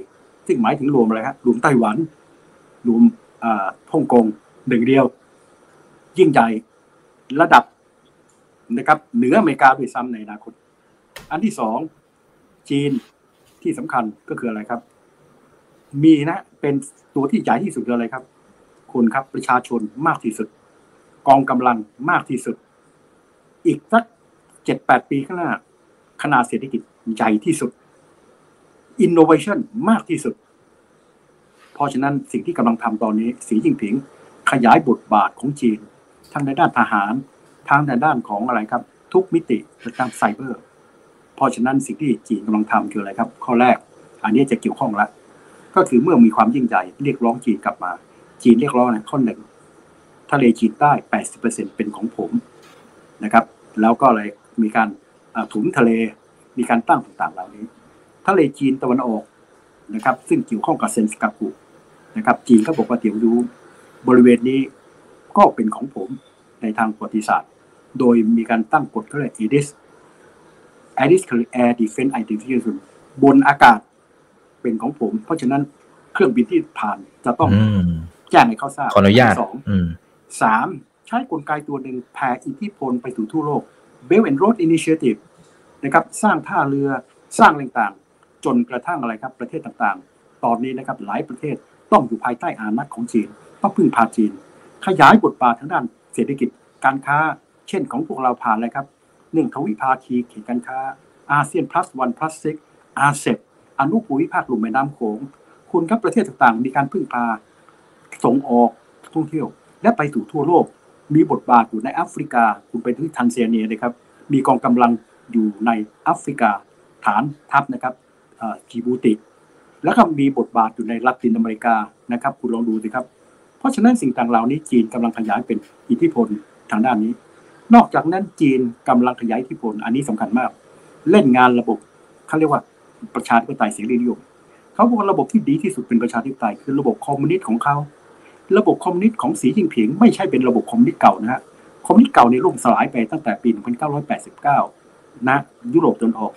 ซึ่งหมายถึงรวมอะไรครับรวมไต้หวัน รวมฮ่องกงหนึ่งเดียว ยิ่งใหญ่ระดับนะครับเหนืออเมริกาด้วยซ้ำในอนาคต อันที่สองจีนที่สำคัญก็คืออะไรครับ มีนะเป็นตัวที่ใหญ่ที่สุดคือะไรครับ คุณครับประชาชนมากที่สุด กองกำลังมากที่สุด อีกสักเจ็ดแปดปีข้างหน้าขนาดเศรษฐกิจใหญ่ที่สุดอินโนเวชันมากที่สุด เพราะฉะนั้นสิ่งที่กำลังทำตอนนี้ สีจิ้งผิง ขยายบทบาทของจีน ทั้งในด้านทหารทั้งในด้านของอะไรครับ ทุกมิติในด้านไซเบอร์ เพราะฉะนั้นสิ่งที่จีนกำลังทำคืออะไรครับ ข้อแรก อันนี้จะเกี่ยวข้องละ ก็คือเมื่อมีความยิ่งใหญ่เรียกร้องจีนกลับมา จีนเรียกร้องในข้อหนึ่งทะเลจีนใต้ 80%เป็นของผมนะครับ แล้วก็อะไรมีการถุนทะเลมีการตั้งต่างๆเหล่านี้ ทะเลจีนตะวันออกนะครับ ซึ่งเกี่ยวข้องกับเซนสกากุนะครับ จีนก็บอกว่าเดี๋ยวดูบริเวณนี้ก็เป็นของผมในทางประวัติศาสตร์ โดยมีการตั้งกฎเขาเรียก ADIS ADIS คือ Air Defense Identification บนอากาศ เป็นของผม เพราะฉะนั้นเครื่องบินที่ผ่านจะต้องแจ้งให้เขาทราบขออนุญาตสองสามใช้กลไกตัวหนึ่งแผ่อิทธิพลไปสู่ทั่วโลก Belt and Road Initiative นะครับสร้างท่าเรือสร้างต่างๆ จนกระทั่งอะไรครับประเทศต่างๆ ตอนนี้นะครับหลายประเทศต้องอยู่ภายใต้อานัตของจีนต้องพึ่งพาจีน ขยายบทบาททางด้านเศรษฐกิจการค้า เช่นของพวกเราผ่านอะไรครับหนึ่งทวิภาคีเขตการค้าอาเซียน plus one plus six อาเซบ อนุภูมิภาคลุ่มแม่น้ำโขงคุณครับประเทศต่างๆ มีการพึ่งพาส่งออกท่องเที่ยว และไปสู่ทั่วโลก มีบทบาทอยู่ในแอฟริกา คุณไปที่ทันเซเนียนะครับ มีกองกำลังอยู่ในแอฟริกาฐานทัพนะครับจีบูติ แล้วก็มีบทบาทอยู่ในลาตินอเมริกานะครับ คุณลองดูสิครับ เพราะฉะนั้นสิ่งต่างเหล่านี้จีนกำลังขยายเป็นอิทธิพลทางด้านนี้ นอกจากนั้นจีนกำลังขยายอิทธิพล อันนี้สำคัญมาก เล่นงานระบบเขาเรียกว่า ประชาธิปไตยเสรีนิยมเขาบอกว่าระบบที่ดีที่สุดเป็นประชาธิปไตยคือระบบคอมมิวนิสต์ของเขา ระบบคอมมิวนิสต์ของสีจิ้งผิง ไม่ใช่เป็นระบบคอมมิวนิสต์เก่านะฮะคอมมิวนิสต์เก่าในล่มสลายไปตั้งแต่ปี 1989 นะยุโรปตะวันออก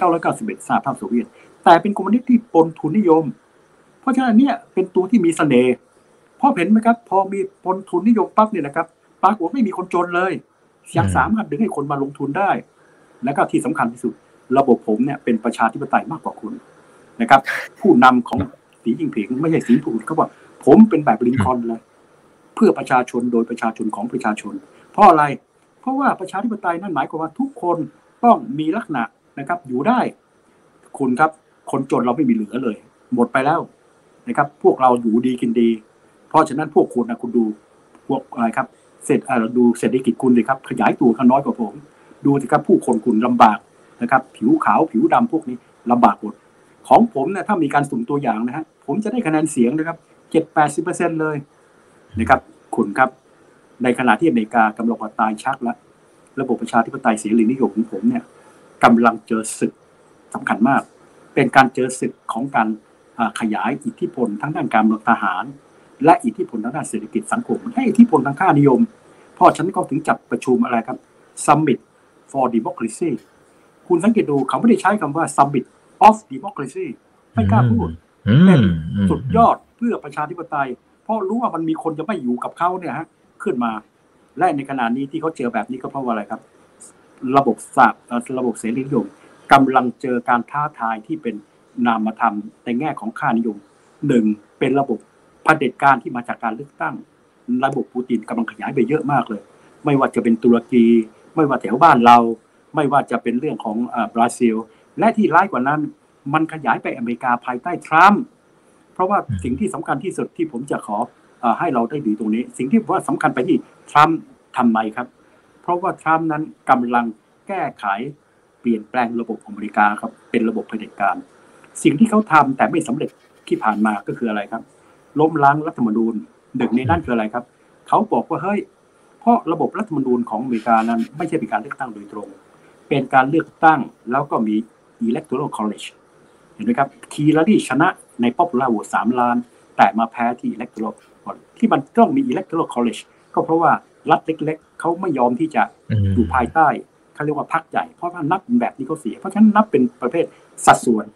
1991สหภาพโซเวียต แต่เป็นคอมมิวนิสต์ที่ปนทุนนิยม เพราะฉะนั้นเนี่ยเป็นตัวที่มีเสน่ห์พอเห็นไหมครับ พอมีปนทุนนิยมปั๊บเนี่ยนะครับปรากฏไม่มีคนจนเลยยังสามารถดึงให้คนมาลงทุนได้ และก็ที่สำคัญที่สุด ระบบผมเนี่ยเป็นประชาธิปไตยมากกว่าคุณนะครับ ผู้นำของสีจิงผิงไม่ใช่สีผู้อื่นเขาบอกผมเป็นแบบลินคอนเลย เพื่อประชาชนโดยประชาชนของประชาชน เพราะอะไร เพราะว่าประชาธิปไตยนั่นหมายความว่าทุกคนต้องมีลักษณะนะครับ อยู่ได้ คุณครับ คนจนเราไม่มีเหลือเลย หมดไปแล้วนะครับ พวกเราอยู่ดีกินดี เพราะฉะนั้นพวกคุณนะคุณดูพวกอะไรครับเศรษฐดูเศรษฐกิจคุณเลยครับ ขยายตัวข้าน้อยกว่าผม ดูสิครับผู้คนคุณลำบาก นะครับ ผิวขาวผิวดำพวกนี้ลำบากหมดของผมเนี่ยถ้ามีการสุ่มตัวอย่างนะฮะผมจะได้คะแนนเสียงนะครับเจ็ดแปดสิบเปอร์เซ็นเลยนะครับคุณครับในขณะที่อเมริกากำลังตายชักแล้วระบบประชาธิปไตยเสรีนิยมของผมเนี่ยกำลังเจอศึกสำคัญมาก เป็นการเจอศึกของการขยายอิทธิพลทั้งด้านการเมืองทหาร และอิทธิพลทางด้านเศรษฐกิจสังคมให้อิทธิพลทางค่านิยม เพราะฉันก็ถึงจัดประชุมอะไรครับ Summit for Democracy คุณสังเกตดูเขาไม่ได้ใช้คำว่า summit of democracy ไม่กล้าพูดเป็นสุดยอดเพื่อประชาธิปไตย เพราะรู้ว่ามันมีคนจะไม่อยู่กับเขาเนี่ยฮะขึ้นมา และในขณะนี้ที่เขาเจอแบบนี้ก็เพราะว่าอะไรครับ ระบบสาระบบเสรีนิยมกำลังเจอการท้าทายที่เป็นนามธรรมในแง่ของค่านิยมหนึ่งเป็นระบบเผด็จการที่มาจากการเลือกตั้ง ระบบปูตินกำลังขยายไปเยอะมากเลย ไม่ว่าจะเป็นตุรกี ไม่ว่าแถวบ้านเรา ไม่ว่าจะเป็นเรื่องของบราซิล และที่ร้ายกว่านั้น มันขยายไปอเมริกาภายใต้ทรัมป์เพราะว่าสิ่งที่สำคัญที่สุดที่ผมจะขอให้เราได้ดูตรงนี้ สิ่งที่ว่าสำคัญไปที่ทรัมป์ทำไมครับ เพราะว่าทรัมป์นั้นกำลังแก้ไขเปลี่ยนแปลงระบบอเมริกาครับเป็นระบบเผด็จการ สิ่งที่เขาทำแต่ไม่สำเร็จที่ผ่านมาก็คืออะไรครับ ล้มล้างรัฐธรรมนูญหนึ่งในนั้นคืออะไรครับ เขาบอกว่าเฮ้ยเพราะระบบรัฐธรรมนูญของอเมริกานั้น ไม่ใช่เป็นการเลือกตั้งโดยตรง เป็นการเลือกตั้งแล้วก็มี electoral college เห็นไหมครับคีลารีชนะใน popular vote สามล้าน แต่มาแพ้ที่ electoral college ที่มันต้องมี electoral college ก็เพราะว่ารัฐเล็ก ๆเขาไม่ยอมที่จะอยู่ภายใต้เขาเรียกว่าพรรคใหญ่ เพราะว่านับแบบนี้เขาเสีย เพราะฉะนั้นนับเป็นประเภทสัดส่วน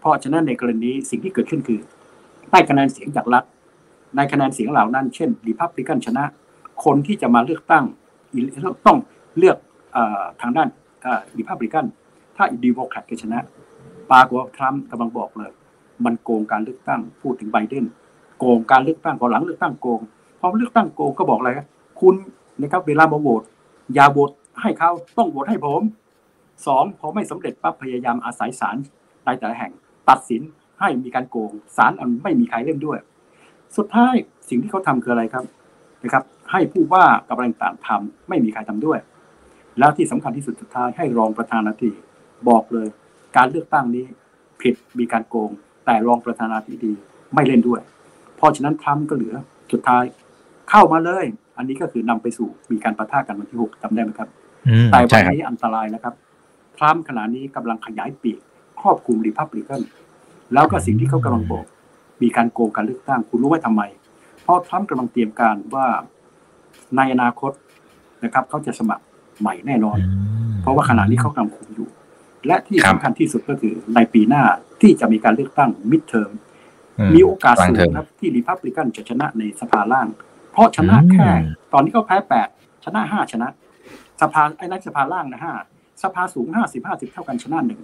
เพราะฉะนั้นในกรณีสิ่งที่เกิดขึ้นคือได้คะแนนเสียงจากรัฐในคะแนนเสียงเหล่านั้น เช่นรีพับลิกันชนะ คนที่จะมาเลือกตั้งต้องเลือกทางด้าน รีพับลิกัน ถ้าดีโมแครตชนะปรากฏว่าทรัมป์กำลังบอกเลย มันโกงการเลือกตั้งพูดถึงไบเดนโกงการเลือกตั้งพอหลังเลือกตั้งโกงพอเลือกตั้งโกงก็บอกอะไรคุณนะครับเวลามาโหวตอย่าโหวตให้เขาต้องโหวตให้ผมสองพอไม่สำเร็จปั๊บพยายามอาศัยศาลใดแต่ละแห่ง ตัดสินให้มีการโกงศาลอันไม่มีใครเล่นด้วย สุดท้ายสิ่งที่เขาทำคืออะไรครับนะครับ ให้ผู้ว่ากับอะไรต่างทำไม่มีใครทำด้วย แล้วที่สำคัญที่สุดสุดท้ายให้รองประธานาธิบดีบอกเลย การเลือกตั้งนี้ผิดมีการโกง แต่รองประธานาธิบดีไม่เล่นด้วย เพราะฉะนั้นทรัมป์ก็เหลือสุดท้ายเข้ามาเลย อันนี้ก็คือนำไปสู่มีการประทะกันวันที่หกจำได้ไหมครับ แต่วันนี้อันตรายนะครับทรัมป์ขณะนี้กำลังขยายปีกครอบคลุมริพับลิกันแล้วก็สิ่งที่เขากำลังบอก มีการโกงการเลือกตั้งคุณรู้ไหมทำไม เพราะทรัมป์กำลังเตรียมการว่าในอนาคตนะครับเขาจะสมัคร ใหม่แน่นอน เพราะว่าขณะนี้เขากำลังคุมอยู่ และที่สำคัญที่สุดก็คือในปีหน้าที่จะมีการเลือกตั้งมิดเทอมมีโอกาสสูงครับที่ริพับลิกันจะชนะในสภาล่าง เพราะชนะแค่ ตอนนี้เขาแพ้แปดชนะห้าชนะ สภาไอ้นักสภาล่างนะห้าสภาสูงห้าสิบห้าสิบเท่ากันชนะหนึ่ง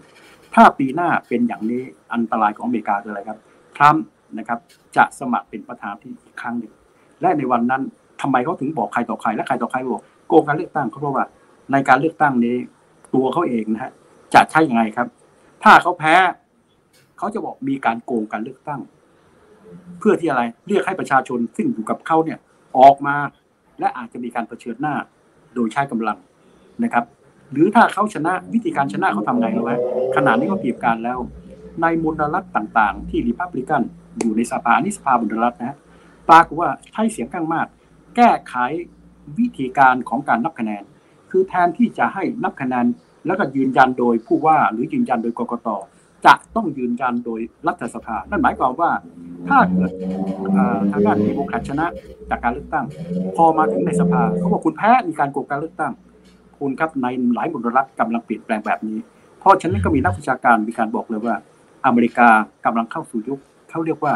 ถ้าปีหน้าเป็นอย่างนี้อันตรายของอเมริกาคืออะไรครับทรัมป์นะครับจะสมัครเป็นประธานที่อีกครั้งหนึ่งและในวันนั้นทำไมเขาถึงบอกใครต่อใครและใครต่อใครบอกโกงการเลือกตั้งเขาบอกว่า ในการเลือกตั้งนี้ ตัวเขาเองนะฮะจะใช่ยังไงครับ ถ้าเขาแพ้เขาจะบอกมีการโกงการเลือกตั้ง เพื่อที่อะไรเรียกให้ประชาชนซึ่งอยู่กับเขาเนี่ยออกมา และอาจจะมีการเผชิญหน้าโดยใช้กำลังนะครับ หรือถ้าเขาชนะวิธีการชนะเขาทำไงรู้ไหมขนาดนี้เขาเตรียมการแล้ว ในมลรัฐต่างๆ ที่ริพับลิกันอยู่ในสภานี่สภาบุญรัฐนะฮะปรากฏว่าใช้เสียงข้างมาก แก้ไขวิธีการของการนับคะแนน คือแทนที่จะให้นับคะแนนแล้วก็ยืนยันโดยผู้ว่าหรือยืนยันโดยกกตจะต้องยืนยันโดยรัฐสภา นั่นหมายความว่า ถ้าเกิดทางด้านดีโมแครตชนะจากการเลือกตั้ง พอมาถึงในสภาเขาบอกคุณแพ้มีการโกงการเลือกตั้ง คุณครับในหลายมลรัฐกำลังเปลี่ยนแปลงแบบนี้ เพราะฉะนั้นก็มีนักวิชาการมีการบอกเลยว่า อเมริกากำลังเข้าสู่ยุคเขาเรียกว่า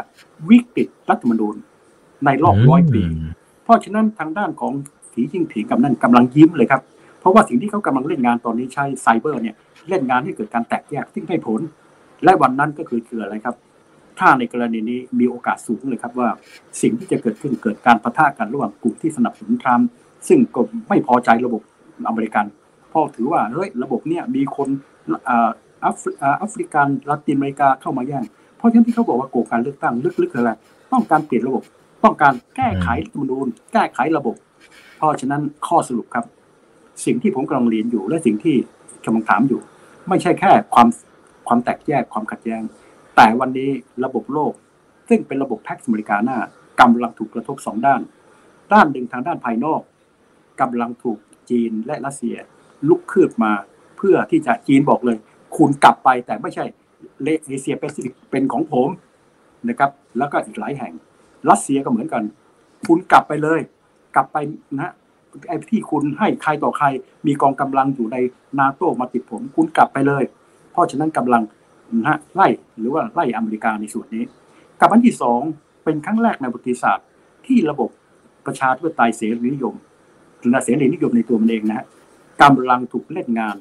วิกฤตรัฐธรรมนูญในรอบร้อยปี เพราะฉะนั้นทางด้านของสีจิ้งผิงกับนั่นกำลังยิ้มเลยครับ เพราะว่าสิ่งที่เขากำลังเล่นงานตอนนี้ใช้ไซเบอร์เนี่ยเล่นงานให้เกิดการแตกแยกซึ่งให้ผล และวันนั้นก็คือคืออะไรครับ ถ้าในกรณีนี้มีโอกาสสูงเลยครับว่า สิ่งที่จะเกิดขึ้นเกิดการประทะกันระหว่างกลุ่มที่สนับสนุนทรัมป์ซึ่งก็ไม่พอใจระบบอเมริกันเพราะถือว่าเฮ้ยระบบเนี่ยมีคนแอฟริกันลาตินอเมริกาเข้ามาแย่งเพราะฉะนั้นที่เขาบอกว่าโกงการเลือกตั้งลึกๆคืออะไรต้องการเปลี่ยนระบบ ต้องการแก้ไขรัฐมนูญแก้ไขระบบ เพราะฉะนั้นข้อสรุปครับ สิ่งที่ผมกำลังเรียนอยู่ และสิ่งที่กำลังถามอยู่ ไม่ใช่แค่ความความแตกแยกความขัดแย้ง แต่วันนี้ระบบโลก ซึ่งเป็นระบบ Pax Americana กำลังถูกกระทบสองด้าน ด้านหนึ่งทางด้านภายนอกกำลังถูกจีนและรัสเซีย ลุกคืบมาเพื่อที่จะจีนบอกเลย คุณกลับไปแต่ไม่ใช่เอเชียแปซิฟิกเป็นของผมนะครับ แล้วก็อีกหลายแห่ง รัสเซียก็เหมือนกัน คุณกลับไปเลย กลับไปนะ ไอ้ที่คุณให้ใครต่อใคร มีกองกำลังอยู่ในนาโตมาติดผม คุณกลับไปเลย เพราะฉะนั้นกำลังนะฮะไล่หรือว่าไล่อเมริกาในส่วนนี้ กับอันที่สองเป็นครั้งแรกในประวัติศาสตร์ ที่ระบบประชาธิปไตยเสรีนิยมหรือเสรีนิยมในตัวมันเองนะฮะกำลังถูกเล่นงาน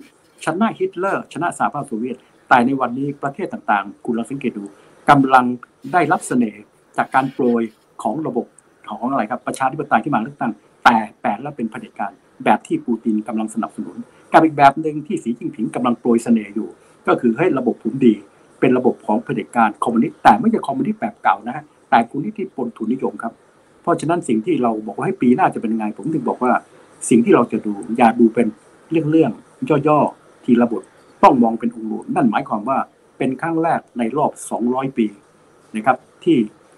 ชนะฮิตเลอร์ ชนะสหภาพโซเวียตแต่ในวันนี้ประเทศต่างๆ คุณลองสังเกตดูกำลังได้รับเสน่ห์จากการโปรยของระบบของอะไรครับประชาธิปไตยที่มาเลือกตั้ง แต่แปลแล้วเป็นเผด็จการแบบที่ปูตินกำลังสนับสนุนกับอีกแบบหนึ่งที่สีจิ้งผิงกำลังโปรยเสน่ห์อยู่ ก็คือให้ระบบผมดี เป็นระบบของเผด็จการคอมมิวนิสต์แต่ไม่ใช่คอมมิวนิสต์แบบเก่านะฮะแต่คอมมิวนิสต์ที่ปนทุนนิยมครับ เพราะฉะนั้นสิ่งที่เราบอกว่าให้ปีหน้าจะเป็นไงผมถึงบอกว่าสิ่งที่เราจะดูอย่าดูเป็นเรื่องเรื่องย่อๆทีละบทต้องมองเป็นองค์รวมนั่นหมายความว่าเป็นครั้งแรกในรอบ 200 ปีนะครับที่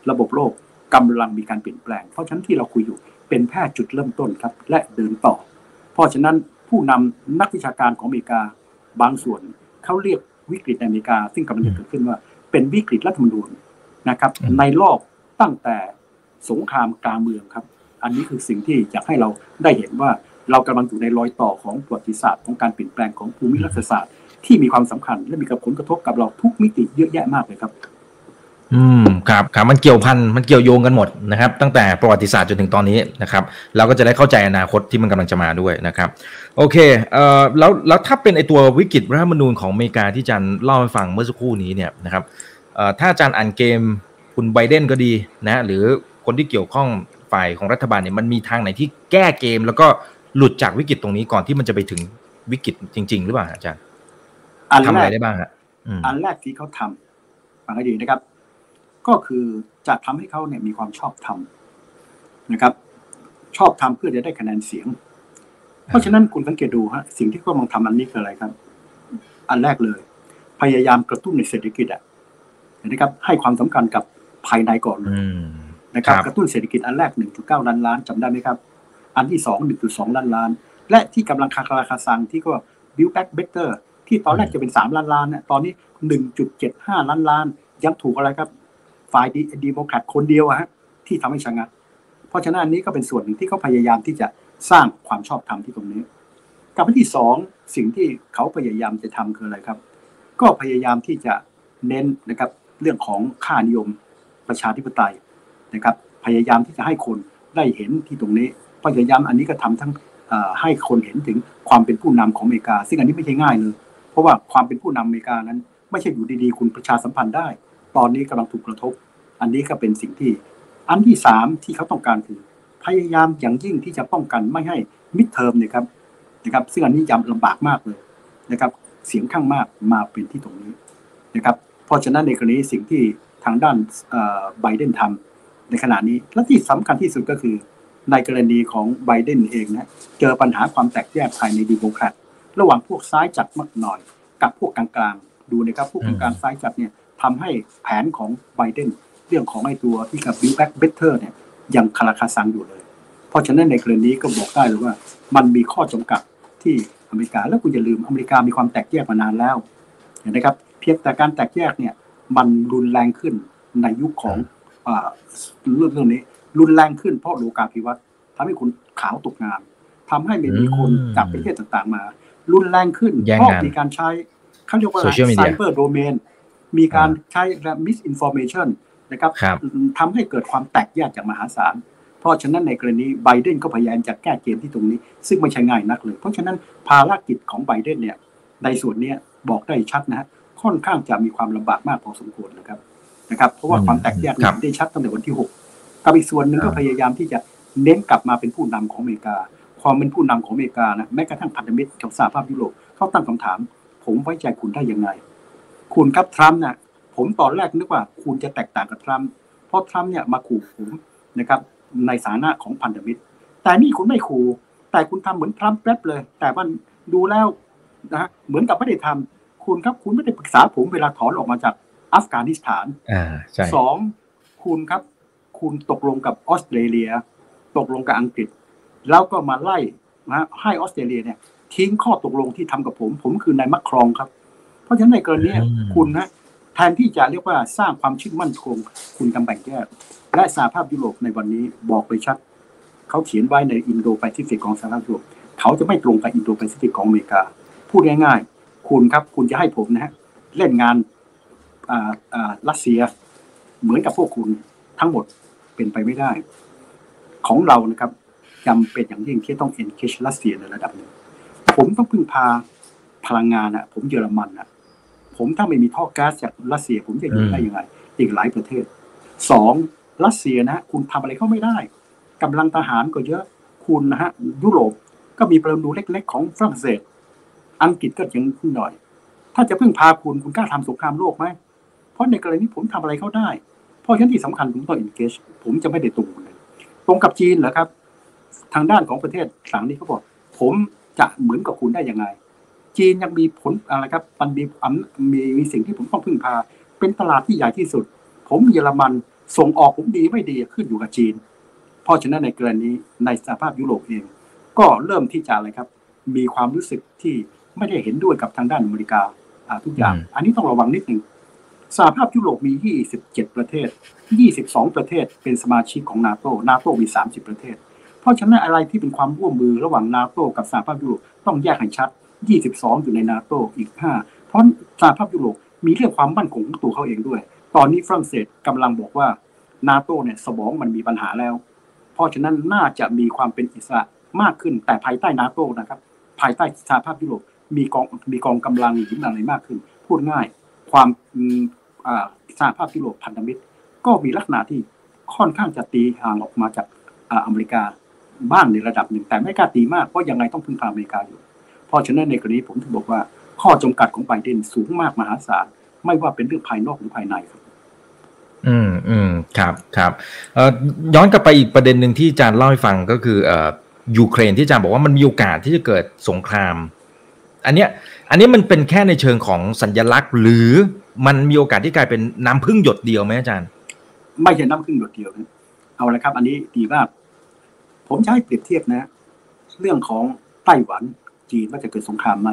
ระบบโลกกำลังมีการเปลี่ยนแปลง เพราะฉะนั้นที่เราคุยอยู่ เป็นแค่จุดเริ่มต้นครับ และเดินต่อ เพราะฉะนั้นผู้นำนักวิชาการของอเมริกาบางส่วนเขาเรียกวิกฤตในอเมริกา ซึ่งกำลังจะเกิดขึ้นว่า เป็นวิกฤตรัฐธรรมนูญนะครับ ในรอบตั้งแต่สงครามกลางเมืองครับ อันนี้คือสิ่งที่อยากให้เราได้เห็นว่าเรากำลังอยู่ในรอยต่อของประวัติศาสตร์ของการเปลี่ยนแปลงของภูมิรัฐศาสตร์ที่มีความสำคัญและมีกับผลกระทบกับเราทุกมิติเยอะแยะมากเลยครับ อืมครับครับมันเกี่ยวพันมันเกี่ยวโยงกันหมดนะครับ ตั้งแต่ประวัติศาสตร์จนถึงตอนนี้นะครับเราก็จะได้เข้าใจอนาคตที่มันกำลังจะมาด้วยนะครับ โอเคเอ่อแล้วแล้วถ้าเป็นไอตัววิกฤตรัฐธรรมนูญของอเมริกาที่จันเล่าให้ฟังเมื่อสักครู่นี้เนี่ยนะครับเอ่อถ้าจันอ่านเกมคุณไบเดนก็ดีนะหรือคนที่เกี่ยวข้องฝ่ายของรัฐบาลเนี่ยมันมีทางไหนที่แก้เกม แล้วก็หลุดจากวิกฤตตรงนี้ก่อนที่มันจะไปถึงวิกฤตจริง ๆ หรือเปล่าอาจารย์ทำอะไรได้บ้างฮะอันแรกที่เขาทำฟังให้ดีนะครับ ก็คือจะทำให้เขาเนี่ยมีความชอบธรรมนะครับ ชอบทำเพื่อจะได้คะแนนเสียง เพราะฉะนั้นคุณสังเกตดูฮะสิ่งที่เขากำลังทำอันนี้คืออะไรครับ อันแรกเลย พยายามกระตุ้นในเศรษฐกิจอะนะครับ ให้ความสำคัญกับภายในก่อนเลยนะครับ กระตุ้นเศรษฐกิจอันแรก 1.9 ล้านล้านจำได้ไหมครับ อันที่สอง1.2 ล้านล้าน และที่กำลังคาคาราคาซังที่ก็ build back better ที่ตอนแรกจะเป็น 3 ล้านล้านเนี่ยตอนนี้ 1.75 ล้านล้าน ยังถูกอะไรครับ ฝ่ายดีโมแครตคนเดียวอะฮะที่ทำให้ชะงักเพราะฉะนั้นอันนี้ก็เป็นส่วนหนึ่งที่เขาพยายามที่จะสร้างความชอบธรรมที่ตรงนี้ กับที่สองสิ่งที่เขาพยายามจะทำคืออะไรครับ ก็พยายามที่จะเน้นนะครับเรื่องของค่านิยมประชาธิปไตยนะครับ พยายามที่จะให้คนได้เห็นที่ตรงนี้พยายามอันนี้ก็ทำทั้งให้คนเห็นถึงความเป็นผู้นำของอเมริกา ซึ่งอันนี้ไม่ใช่ง่ายเลย เพราะว่าความเป็นผู้นำอเมริกานั้น ไม่ใช่อยู่ดีๆ คุณประชาสัมพันธ์ได้ ตอนนี้กำลังถูกกระทบ อันนี้ก็เป็นสิ่งที่ อันที่สามที่เขาต้องการคือ พยายามอย่างยิ่งที่จะป้องกันไม่ให้มิดเทอมนะครับนะครับซึ่งอันนี้ยำลำบากมากเลยนะครับ เสียงข้างมากมาเป็นที่ตรงนี้นะครับ เพราะฉะนั้นในกรณีสิ่งที่ทางด้านไบเดนทำในขณะนี้ และที่สำคัญที่สุดก็คือในกรณีของไบเดนเองนะเจอปัญหาความแตกแยกภายในดีโมแครตระหว่างพวกซ้ายจัดมากหน่อย กับพวกกลางๆ ดูนะครับพวกกลางๆซ้ายจัดเนี่ยทำให้แผนของไบเดน รื่องของไอ้ตัวที่กับ Build Back Better เนี่ยยังคาราคาซังอยู่เลย เพราะฉะนั้นในกรณีก็บอกได้เลยว่า มันมีข้อจำกัดที่อเมริกาแล้วคุณอย่าลืมอเมริกามีความแตกแยกมานานแล้วเห็นไหมครับเพียงแต่การแตกแยกเนี่ยมันรุนแรงขึ้นในยุคของเรื่องเรื่องนี้ รุนแรงขึ้นเพราะโลกาภิวัตน์ทำให้คุณขาวตกงานทำให้ไม่มีคนจากประเทศต่างๆมา รุนแรงขึ้นเพราะมีการใช้เขาเรียกว่า cyber domain มีการใช้ misinformation นะครับทำให้เกิดความแตกแยกจากมหาศาล เพราะฉะนั้นในกรณีไบเดนก็พยายามจะแก้เกมที่ตรงนี้ ซึ่งไม่ใช่ง่ายนักเลย เพราะฉะนั้นภารกิจของไบเดนเนี่ยในส่วนนี้บอกได้ชัดนะฮะค่อนข้างจะมีความลำบากมากพอสมควรนะครับนะครับ เพราะว่าความแตกแยกได้ชัดตั้งแต่วันที่หกกับอีกส่วนหนึ่งก็พยายามที่จะเน้นกลับมาเป็นผู้นำของอเมริกา ความเป็นผู้นำของอเมริกานะแม้กระทั่งพันธมิตรของสหภาพยุโรปเขาตั้งคำถาม ผมไว้ใจคุณได้ยังไง คุณครับทรัมป์นะ ผมตอนแรกนึกว่าคุณจะแตกต่างกับทรัมป์เพราะทรัมป์เนี่ยมาขู่ผมนะครับ ในฐานะของพันธมิตร แต่นี่คุณไม่ขู่แต่คุณทำเหมือนทรัมป์แป๊บเลย แต่มันดูแล้วนะเหมือนกับไม่ได้ทำคุณครับคุณไม่ได้ปรึกษาผมเวลาถอนออกมาจากอัฟกานิสถานสองคุณครับ คุณตกลงกับออสเตรเลีย ตกลงกับอังกฤษ แล้วก็มาไล่นะให้ออสเตรเลียเนี่ยทิ้งข้อตกลงที่ทำกับผม ผมคือนายมัคครองครับ เพราะฉะนั้นในกรณีคุณนะ แทนที่จะเรียกว่าสร้างความชิดมั่นคงคุณกำลังแบ่งแยกและสหภาพยุโรปในวันนี้บอกไปชัดเขาเขียนไว้ในอินโดแปซิฟิกของสหภาพยุโรปเขาจะไม่ตรงกับอินโดแปซิฟิกของอเมริกา พูดง่ายๆ คุณครับคุณจะให้ผมนะฮะเล่นงานอ่าอ่ารัสเซีย เหมือนกับพวกคุณทั้งหมดเป็นไปไม่ได้ ของเรานะครับจำเป็นอย่างยิ่งที่ต้องเอ็นเคชรัสเซียในระดับหนึ่งผมต้องพึ่งพาพลังงานอะผมเยอรมันอะ ผมถ้าไม่มีท่อแก๊สจากรัสเซีย ผมจะอยู่ได้ยังไง อีกหลายประเทศสองรัสเซียนะคุณทำอะไรเขาไม่ได้กำลังทหารก็เยอะคุณนะฮะยุโรปก็มีประตูเล็ก ๆ ของฝรั่งเศส อังกฤษก็ยังหน่อย ถ้าจะพึ่งพาคุณคุณกล้าทำสงครามโลกไหมเพราะในกรณีผมทำอะไรเขาได้ เพราะฉะนั้นที่สำคัญผมต้องอินเกชผมจะไม่ได้ตูเลยตรงกับจีนเหรอครับ ทางด้านของประเทศสังนี้เขาบอกผมจะเหมือนกับคุณได้ยังไง จีนยังมีผลอะไรครับมันมีมีมีสิ่งที่ผมต้องพึ่งพา เป็นตลาดที่ใหญ่ที่สุด ผมเยอรมันส่งออกผมดีไม่ดีขึ้นอยู่กับจีน เพราะฉะนั้นในกรณีในสหภาพยุโรปเอง ก็เริ่มที่จะอะไรครับ มีความรู้สึกที่ไม่ได้เห็นด้วยกับทางด้านอเมริกาทุกอย่าง อันนี้ต้องระวังนิดหนึ่งสหภาพยุโรปมี 27 ประเทศ 22 ประเทศเป็นสมาชิกของนาโตนาโตมี 30 ประเทศ เพราะฉะนั้นอะไรที่เป็นความร่วมมือระหว่างนาโตกับสหภาพยุโรปต้องแยกให้ชัด 22 อยู่ในนาโตอีก 5 เพราะสหภาพยุโรปมีเรื่องความมั่นคงของตัวเขาเองด้วย ตอนนี้ฝรั่งเศสกำลังบอกว่านาโตเนี่ยสมองมันมีปัญหาแล้ว เพราะฉะนั้นน่าจะมีความเป็นอิสระมากขึ้นแต่ภายใต้นาโตนะครับ ภายใต้สหภาพยุโรปมีกองมีกองกำลังหรืออะไรมากขึ้น พูดง่าย ความสหภาพยุโรปพันธมิตร ก็มีลักษณะที่ค่อนข้างจะตีห่างออกมาจากอเมริกาบ้างในระดับหนึ่งแต่ไม่กล้าตีมากเพราะยังไงต้องพึ่งพาอเมริกาอยู่ ราะฉะนั้นในกรณีผมถึงบอกว่า ข้อจำกัดของไบเดนสูงมากมหาศาลไม่ว่าเป็นเรื่องภายนอกหรือภายในครับอืมอืมครับครับเอ่อย้อนกลับไปอีกประเด็นหนึ่งที่อาจารย์เล่าให้ฟังก็คือเอ่อยูเครนที่อาจารย์บอกว่ามันมีโอกาสที่จะเกิดสงคราม อันเนี้ยอันนี้มันเป็นแค่ในเชิงของสัญลักษณ์ หรือมันมีโอกาสที่กลายเป็นน้ำพึ่งหยดเดียวไหมอาจารย์ ไม่ใช่น้ำพึ่งหยดเดียวนะเอาละครับ อันนี้ดีมากผมจะให้เปรียบเทียบนะ เรื่องของไต้หวัน จีนว่าจะเกิดสงครามไหม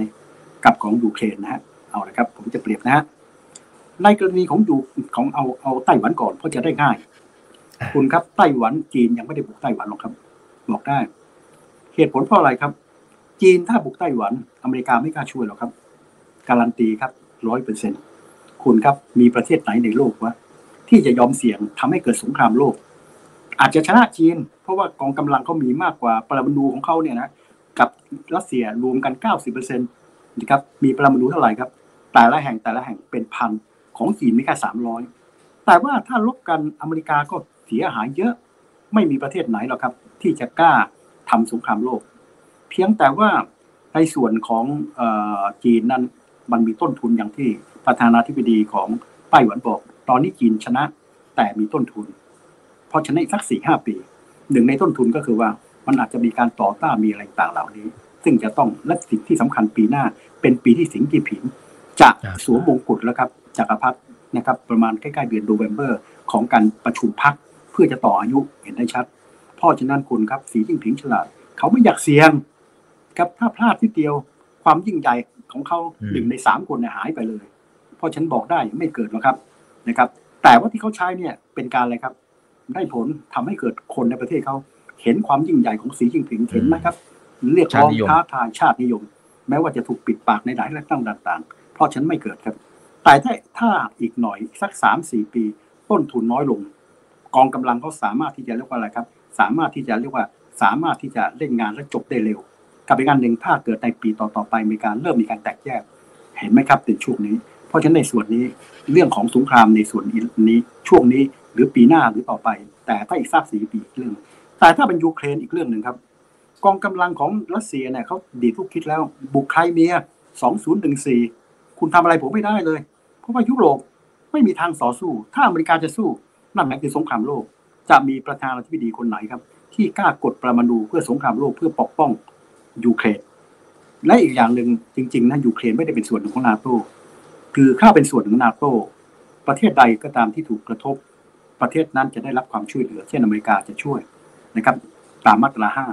กับของยูเครนนะฮะเอาละครับ ผมจะเปรียบนะฮะในกรณีของยูของเอาเอาไต้หวันก่อนเพราะจะได้ง่าย คุณครับไต้หวันจีนยังไม่ได้บุกไต้หวันหรอกครับ บอกได้ เหตุผลเพราะอะไรครับ จีนถ้าบุกไต้หวัน อเมริกาไม่กล้าช่วยหรอกครับ การันตีครับร้อยเปอร์เซ็นคุณครับมีประเทศไหนในโลกวะที่จะยอมเสี่ยงทำให้เกิดสงครามโลก อาจจะชนะจีน เพราะว่ากองกำลังเขามีมากกว่าปรมาณูของเขาเนี่ยนะ กับรัสเซียรวมกันเก้าสิบเปอร์เซ็นต์นะครับมีปรมาณูเท่าไหร่ครับ แต่ละแห่งแต่ละแห่งเป็นพันของจีนมีแค่สามร้อยแต่ว่าถ้าลบกันอเมริกาก็เสียหายเยอะไม่มีประเทศไหนหรอกครับ ที่จะกล้าทำสงครามโลก เพียงแต่ว่าในส่วนของจีนนั้นมันมีต้นทุนอย่างที่ประธานาธิบดีของไต้หวันบอก ตอนนี้จีนชนะแต่มีต้นทุน เพราะชนะอีกสักสี่ห้าปี หนึ่งในต้นทุนก็คือว่า มันอาจจะมีการต่อต้านมีอะไรต่างเหล่านี้ ซึ่งจะต้องและสิ่งที่สำคัญปีหน้า เป็นปีที่สิงห์จีผินจะสวมมงกุฎแล้วครับจักรพรรดินะครับ ประมาณใกล้ๆเดือนโนเวมเบอร์ของการประชุมพักเพื่อจะต่ออายุเห็นได้ชัดเพราะฉะนั้นคุณครับสีจิ้งผิงฉลาด เขาไม่อยากเสี่ยงครับถ้าพลาดที่เดียวความยิ่งใหญ่ของเขาหนึ่งในสามคนเนี่ยหายไปเลย เพราะฉันบอกได้ไม่เกิดหรอกครับนะครับ แต่ว่าที่เขาใช้เนี่ยเป็นการอะไรครับ ได้ผลทำให้เกิดคนในประเทศเขา เห็นความยิ่งใหญ่ของสีจิ้งผิงเห็นไหมครับ เรียกร้องท้าทายชาตินิยม แม้ว่าจะถูกปิดปากในหลายเรื่องต่างๆ เพราะฉันไม่เกิดครับ แต่ถ้าถ้าอีกหน่อยสักสามสี่ปี ต้นทุนน้อยลง กองกำลังเขาสามารถที่จะเรียกว่าอะไรครับ สามารถที่จะเรียกว่าสามารถที่จะเล่นงานและจบได้เร็วกับอีกการหนึ่งถ้าเกิดในปีต่อๆไปมีการเริ่มมีการแตกแยก เห็นไหมครับในช่วงนี้ เพราะฉะนั้นในส่วนนี้เรื่องของสงครามในส่วนนี้ช่วงนี้หรือปีหน้าหรือต่อไป แต่ถ้าอีกสักสี่ปีเรื่อง แต่ถ้าเป็นยูเครนอีกเรื่องหนึ่งครับ กองกำลังของรัสเซียเนี่ยเขาดีทุกคิดแล้ว บุกไครเมียสองศูนย์หนึ่งสี่คุณทำอะไรผมไม่ได้เลย เพราะว่ายุโรปไม่มีทางต่อสู้ ถ้าอเมริกาจะสู้ นั่นหมายคือสงครามโลก จะมีประธานาธิบดีคนไหนครับ ที่กล้ากดประมาณูเพื่อสงครามโลกเพื่อปกป้องยูเครนและอีกอย่างหนึ่งจริงๆนะยูเครนไม่ได้เป็นส่วนหนึ่งของนาโตคือถ้าเป็นส่วนหนึ่งของนาโตประเทศใดก็ตามที่ถูกกระทบ ประเทศนั้นจะได้รับความช่วยเหลือ เช่นอเมริกาจะช่วย นะครับ ตามมาตราห้า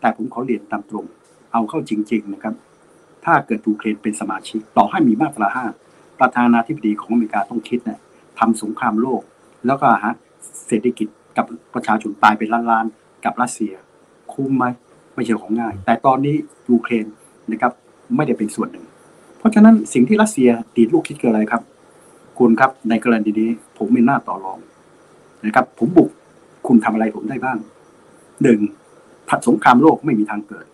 แต่ผมขอเรียนตามตรง เอาเข้าจริง ๆนะครับ ถ้าเกิดยูเครนเป็นสมาชิก ต่อให้มีมาตราห้าประธานาธิบดีของอเมริกาต้องคิดนะทำสงครามโลก แล้วก็ฮะเศรษฐกิจกับประชาชนตายเป็นล้านๆกับรัสเซีย คุ้มไหมไม่ใช่ของง่าย แต่ตอนนี้ยูเครนนะครับไม่ได้เป็นส่วนหนึ่ง เพราะฉะนั้นสิ่งที่รัสเซียตีลูกคิดคืออะไรครับ คุณครับในกรณีนี้ผมมีหน้าต่อรองนะครับ ผมบุกคุณทำอะไรผมได้บ้าง หนึ่งผัดสงครามโลกไม่มีทางเกิด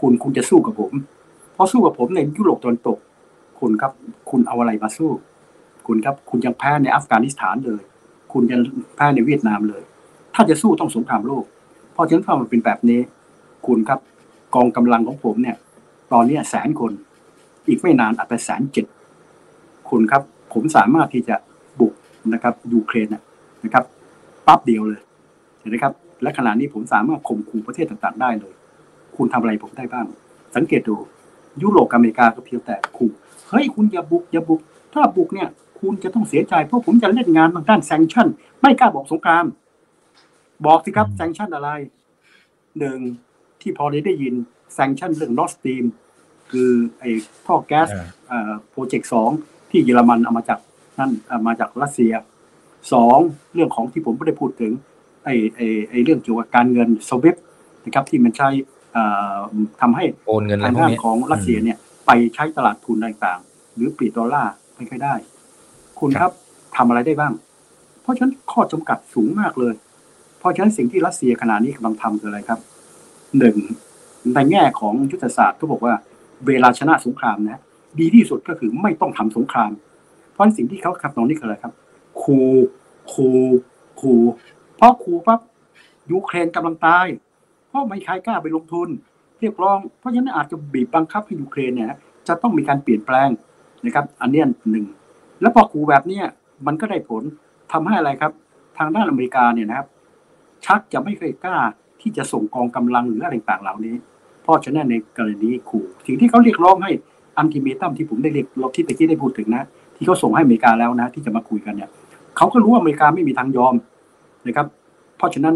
คุณคุณจะสู้กับผม เพราะสู้กับผมในยุโรปตะวันตก คุณครับ คุณเอาอะไรมาสู้ คุณครับ คุณยังแพ้ในอัฟกานิสถานเลย คุณยังแพ้ในเวียดนามเลย ถ้าจะสู้ต้องสงครามโลก เพราะฉะนั้นพอมันเป็นแบบนี้ คุณครับ กองกำลังของผมเนี่ย ตอนนี้แสนคน อีกไม่นานอาจจะแสนเจ็ดคุณครับ ผมสามารถที่จะบุกนะครับยูเครนนะครับปั๊บเดียวเลยเห็นไหมครับ และขณะนี้ผมสามารถข่มขู่ประเทศต่างๆ ได้เลย คุณทำอะไรผมได้บ้าง สังเกตดู ยุโรปอเมริกาก็เพียงแต่ขู่เฮ้ยคุณอย่าบุกอย่าบุก ถ้าบุกเนี่ย คุณจะต้องเสียใจเพราะผมจะเล่นงานทางด้าน sanction ไม่กล้าบอกสงคราม บอกสิครับ sanction อะไรหนึ่งที่พอได้ได้ยิน sanction เรื่อง Nord Stream คือไอ้ท่อแก๊ส project สองที่เยอรมันเอามาจากนั่นมาจากรัสเซียสองเรื่องของที่ผมไม่ได้พูดถึง ไอ้ไอ้ไอ้เรื่องเกี่ยวกับการเงินสวิฟนะครับที่มันใช้ทำให้โอนเงินทางด้านของรัสเซียเนี่ย ไปใช้ตลาดทุนต่างๆ หรือปีดอลลาร์ไม่ค่อยได้ คุณครับทำอะไรได้บ้าง เพราะฉะนั้นข้อจำกัดสูงมากเลย เพราะฉะนั้นสิ่งที่รัสเซียขณะนี้กำลังทำคืออะไรครับหนึ่งในแง่ของยุทธศาสตร์ก็บอกว่าเวลาชนะสงครามนะดีที่สุดก็คือไม่ต้องทำสงคราม เพราะสิ่งที่เขาทำตรงนี้คืออะไรครับคูคูคูเพราะคูปั๊บยูเครนกำลังตาย เพราะไม่ใครกล้าไปลงทุน เรียกร้อง เพราะฉะนั้นอาจจะบีบบังคับให้ยูเครนเนี่ยจะต้องมีการเปลี่ยนแปลงนะครับ อันนี้หนึ่ง แล้วพอคูแบบเนี้ยมันก็ได้ผลทำให้อะไรครับ ทางด้านอเมริกาเนี่ยนะครับ ชักจะไม่เคยกล้าที่จะส่งกองกำลังหรืออะไรต่างๆเหล่านี้ เพราะฉะนั้นในกรณีขู่สิ่งที่เขาเรียกร้องให้อันติเมตัมที่ผมได้เรียกเราที่ตะกี้ได้พูดถึงนะ ที่เขาส่งให้อเมริกาแล้วนะ ที่จะมาคุยกันเนี่ยเขาก็รู้ว่าอเมริกาไม่มีทางยอม นะครับ เพราะฉะนั้น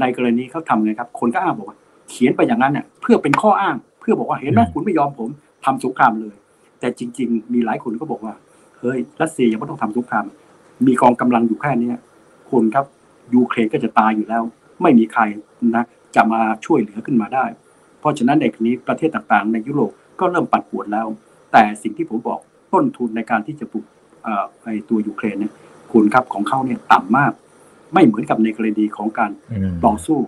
ในกรณีเขาทำไงครับ คนก็อ้างบอกว่า เขียนไปอย่างนั้นเนี่ยเพื่อเป็นข้ออ้าง เพื่อบอกว่าเห็นไหมคุณไม่ยอมผมทำสงครามเลย แต่จริง ๆ มีหลายคนก็บอกว่าเฮ้ยรัสเซียยังไม่ต้องทำสงคราม มีกองกำลังอยู่แค่นี้คนครับยูเครนก็จะตายอยู่แล้ว ไม่มีใครนะจะมาช่วยเหลือขึ้นมาได้ เพราะฉะนั้นในกรณีประเทศต่างๆ ในยุโรปก็เริ่มปัดปวดแล้ว แต่สิ่งที่ผมบอกต้นทุนในการที่จะปลุกไอ้ตัวยูเครนเนี่ยคุณครับของเขาเนี่ยต่ำมาก ไม่เหมือนกับในกรณีของการต่อสู้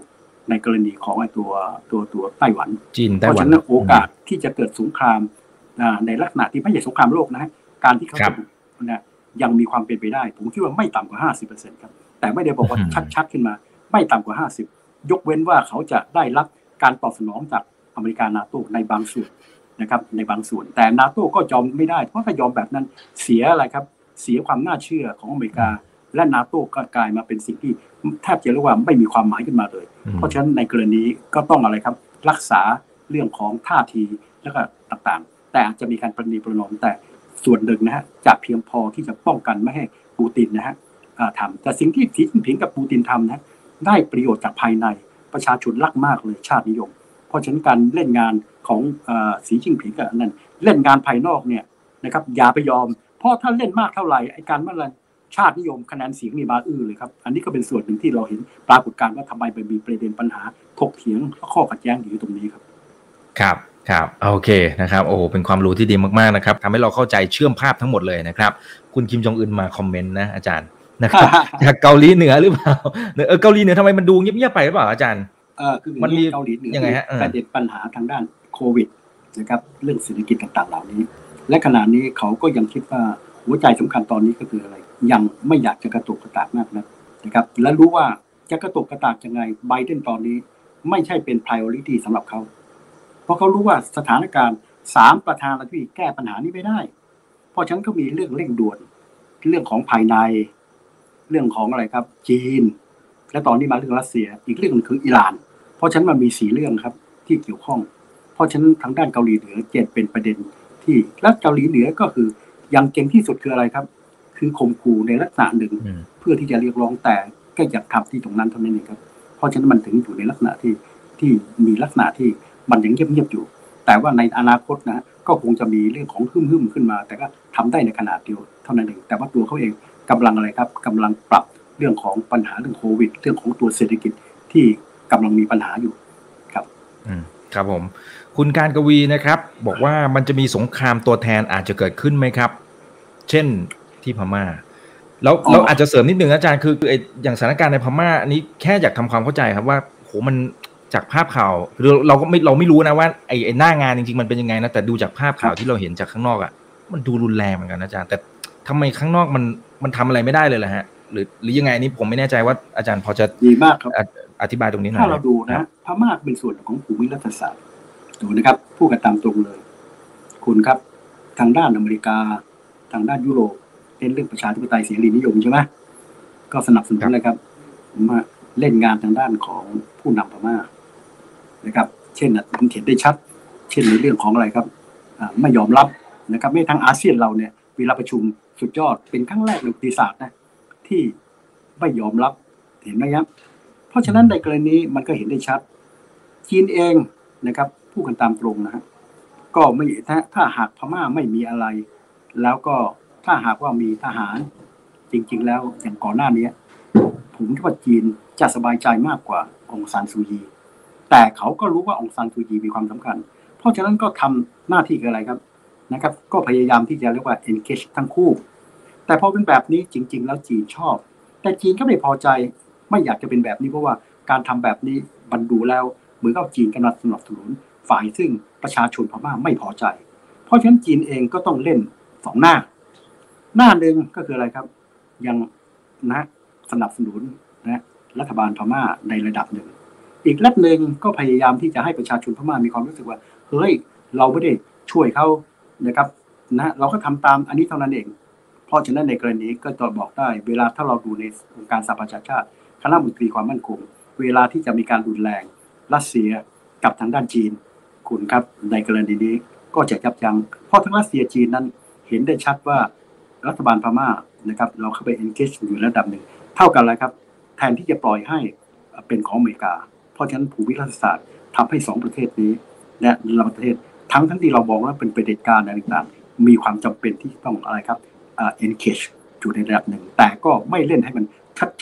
ในกรณีของไอ้ตัวตัวตัวไต้หวันจีนไต้หวันเพราะฉะนั้นโอกาสที่จะเกิดสงครามในลักษณะที่ไม่ใช่สงครามโลกนะการที่เขาจะนะยังมีความเป็นไปได้ ผมคิดว่าไม่ต่ำกว่าห้าสิบเปอร์เซ็นต์ครับ แต่ไม่ได้บอกว่าชัดๆขึ้นมา ไม่ต่ำกว่าห้าสิบยกเว้นว่าเขาจะได้รับการตอบสนองจากอเมริกานาโตในบางส่วนนะครับในบางส่วน แต่นาโตก็ยอมไม่ได้ เพราะถ้ายอมแบบนั้นเสียอะไรครับ เสียความน่าเชื่อของอเมริกา และนาโตก็กลายมาเป็นสิ่งที่แทบจะเรียกว่าไม่มีความหมายขึ้นมาเลย เพราะฉะนั้นในกรณีก็ต้องอะไรครับ รักษาเรื่องของท่าทีแล้วก็ต่างๆ แต่อาจจะมีการประนีประนอมแต่ส่วนหนึ่งนะฮะจะเพียงพอที่จะป้องกันไม่ให้ปูตินนะฮะทำแต่สิ่งที่สีจิ้นผิงกับปูตินทำนะได้ประโยชน์จากภายในประชาชนรักมากเลยชาตินิยม เพราะฉะนั้นการเล่นงานของสีจิ้นผิงกับนั่นเล่นงานภายนอกเนี่ยนะครับอย่าไปยอม เพราะถ้าเล่นมากเท่าไหร่ไอ้การเมื่อไร ชาตินิยมคะแนนเสียงมีบาอื้อเลยครับ อันนี้ก็เป็นส่วนหนึ่งที่เราเห็นปรากฏการณ์ว่าทำไมไปมีประเด็นปัญหาถกเถียงข้อขัดแย้งอยู่ตรงนี้ครับ ครับครับโอเคนะครับโอ้โหเป็นความรู้ที่ดีมากๆนะครับทำให้เราเข้าใจเชื่อมภาพทั้งหมดเลยนะครับ คุณคิมจองอึนมาคอมเมนต์นะอาจารย์นะครับจากเกาหลีเหนือหรือเปล่าเออเกาหลีเหนือทำไมมันดูเงียบๆไปหรือเปล่าอาจารย์เออคือมันมีเกาหลีเหนือยังไงฮะประเด็นปัญหาทางด้านโควิดนะครับเรื่องเศรษฐกิจต่างๆเหล่านี้ และขณะนี้เขาก็ยังคิดว่าหัวใจสำคัญตอนนี้ก็คืออะไร ยังไม่อยากจะกระตุกกระตากมากนะนะครับ และรู้ว่าจะกระตุกกระตากยังไงไบเดนตอนนี้ไม่ใช่เป็น priority สำหรับเขา เพราะเขารู้ว่าสถานการณ์สามประธานาธิบดีแก้ปัญหานี้ไม่ได้ เพราะฉะนั้นก็มีเรื่องเร่งด่วน เรื่องของภายใน เรื่องของอะไรครับ จีน และตอนนี้มาเรื่องรัสเซีย อีกเรื่องนึงคืออิหร่าน เพราะฉะนั้นมันมีสี่เรื่องครับที่เกี่ยวข้อง เพราะฉะนั้นทางด้านเกาหลีเหนือเจ็ดเป็นประเด็นที่และเกาหลีเหนือก็คือยังเก่งที่สุดคืออะไรครับ คือข่มขู่ในลักษณะหนึ่ง เพื่อที่จะเรียกร้องแต่ก็อยากทำที่ตรงนั้นเท่านั้นเองครับ เพราะฉะนั้นมันถึงอยู่ในลักษณะที่ที่มีลักษณะที่มันยังเงียบๆอยู่ แต่ว่าในอนาคตนะก็คงจะมีเรื่องของหึ่มๆขึ้นมา แต่ก็ทำได้ในขนาดเดียวเท่านั้นเอง แต่ว่าตัวเขาเองกำลังอะไรครับกำลังปรับเรื่องของปัญหาเรื่องโควิด เรื่องของตัวเศรษฐกิจที่กำลังมีปัญหาอยู่ครับอืมครับผม คุณการกวีนะครับ บอกว่ามันจะมีสงครามตัวแทนอาจจะเกิดขึ้นไหมครับ เช่น ที่พม่า แล้วเราอาจจะเสริมนิดหนึ่งอาจารย์คืออย่างสถานการณ์ในพม่าอันนี้แค่อยากทำความเข้าใจครับว่าโหมันจากภาพข่าวเราเราก็ไม่เราไม่รู้นะว่าไอ้หน้างานจริงๆมันเป็นยังไงนะแต่ดูจากภาพข่าวที่เราเห็นจากข้างนอกอะมันดูรุนแรงเหมือนกันอาจารย์ แต่ทำไมข้างนอกมันมันทำอะไรไม่ได้เลยล่ะฮะ หรือหรือยังไงนี่ผมไม่แน่ใจว่าอาจารย์พอจะดีมากครับอธิบายตรงนี้หน่อยถ้าเราดูนะพม่าเป็นส่วนของภูมิรัฐศาสตร์ดูนะครับพูดกันตามตรงเลย คุณครับ ทางด้านอเมริกา ทางด้านยุโรป เล่นเรื่องประชาธิปไตยเสรีนิยมใช่ไหมก็สนับสนุนเลยครับ มาเล่นงานทางด้านของผู้นำพม่านะครับ เช่นมันเห็นได้ชัด เช่นในเรื่องของอะไรครับไม่ยอมรับนะครับไม่ทั้งอาเซียนเราเนี่ยเวลาประชุมสุดยอดเป็นครั้งแรกในประวัติศาสตร์นะที่ไม่ยอมรับเห็นไหมครับ เพราะฉะนั้นในกรณีมันก็เห็นได้ชัด จีนเองนะครับพูดกันตามตรงนะฮะก็ไม่ถ้าถ้าหากพม่าไม่มีอะไร แล้วก็ ถ้าหากว่ามีทหารจริง ๆ แล้วอย่างก่อนหน้านี้ผมคิดว่าจีนจะสบายใจมากกว่าองซานซูยี แต่เขาก็รู้ว่าองซานซูจีมีความสำคัญ เพราะฉะนั้นก็ทำหน้าที่คืออะไรครับนะครับ ก็พยายามที่จะเรียกว่า engage ทั้งคู่ แต่พอเป็นแบบนี้จริง ๆ แล้วจีนชอบ แต่จีนก็ไม่พอใจไม่อยากจะเป็นแบบนี้เพราะว่าการทำแบบนี้บรรดูแล้วเหมือนกับจีนกำลังสนับสนุนฝ่ายซึ่งประชาชนพม่าไม่พอใจ เพราะฉะนั้นจีนเองก็ต้องเล่นสองหน้า หน้าหนึ่งก็คืออะไรครับ ยังนะสนับสนุนนะรัฐบาลพม่าในระดับหนึ่ง อีกระดับหนึ่งก็พยายามที่จะให้ประชาชนพม่ามีความรู้สึกว่า เฮ้ย เราไม่ได้ช่วยเขานะครับนะเราก็ทำตามอันนี้เท่านั้นเอง เพราะฉะนั้นในกรณีก็จะบอกได้ เวลาถ้าเราดูในองค์การสหประชาชาติคณะมนตรีความมั่นคง เวลาที่จะมีการรุนแรงรัสเซียกับทางด้านจีน คุณครับในกรณีนี้ก็จะยับยัง้งเพราะทั้งรัสเซียจีนนั้นเห็นได้ชัดว่า รัฐบาลพม่านะครับ เราเข้าไป engage อยู่ระดับหนึ่ง เท่ากันเลยครับ แทนที่จะปล่อยให้เป็นของอเมริกา เพราะฉะนั้นภูมิรัฐศาสตร์ทำให้สองประเทศนี้และเราประเทศทั้งทั้งที่เราบอกว่าเป็นประเด็จการอะไรต่างๆมีความจำเป็นที่ต้องอะไรครับ engage อยู่ในระดับหนึ่ง แต่ก็ไม่เล่นให้มัน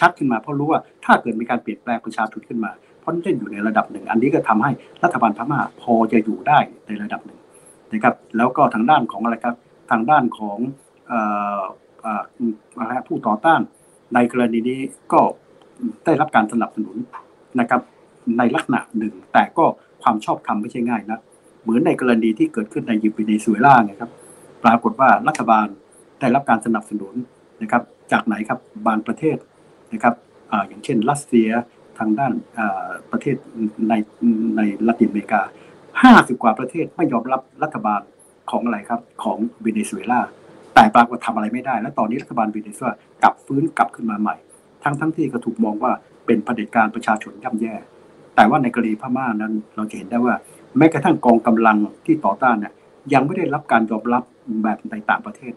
ชัดๆขึ้นมาเพราะรู้ว่าถ้าเกิดมีการเปลี่ยนแปลงประชาชนขึ้นมาเพราะเล่นอยู่ในระดับหนึ่ง อันนี้ก็ทำให้รัฐบาลพม่าพอจะอยู่ได้ในระดับหนึ่งนะครับ แล้วก็ทางด้านของอะไรครับ ทางด้านของ ผู้ต่อต้านในกรณีนี้ก็ได้รับการสนับสนุนนะครับในลักษณะหนึ่ง แต่ก็ความชอบธรรมไม่ใช่ง่ายนะเหมือนในกรณีที่เกิดขึ้นในยูเปเนซุเอลาไงครับ ปรากฏว่ารัฐบาลได้รับการสนับสนุนนะครับ จากไหนครับบางประเทศนะครับออย่างเช่น รัสเซียทางด้านประเทศในในละตินอเมริกาห้าสิบกว่าประเทศไม่ยอมรับรัฐบาลของอะไรครับของเวเนซุเอลา แต่ปรากฏทำอะไรไม่ได้ และตอนนี้รัฐบาลเวเนซุเอลากลับฟื้นกลับขึ้นมาใหม่ ทั้งทั้งที่ก็ถูกมองว่าเป็นเผด็จการประชาชนย่ำแย่ แต่ว่าในกรณีพม่านั้นเราจะเห็นได้ว่าแม้กระทั่งกองกำลังที่ต่อต้านเนี่ยยังไม่ได้รับการยอมรับแบบในต่างประเทศ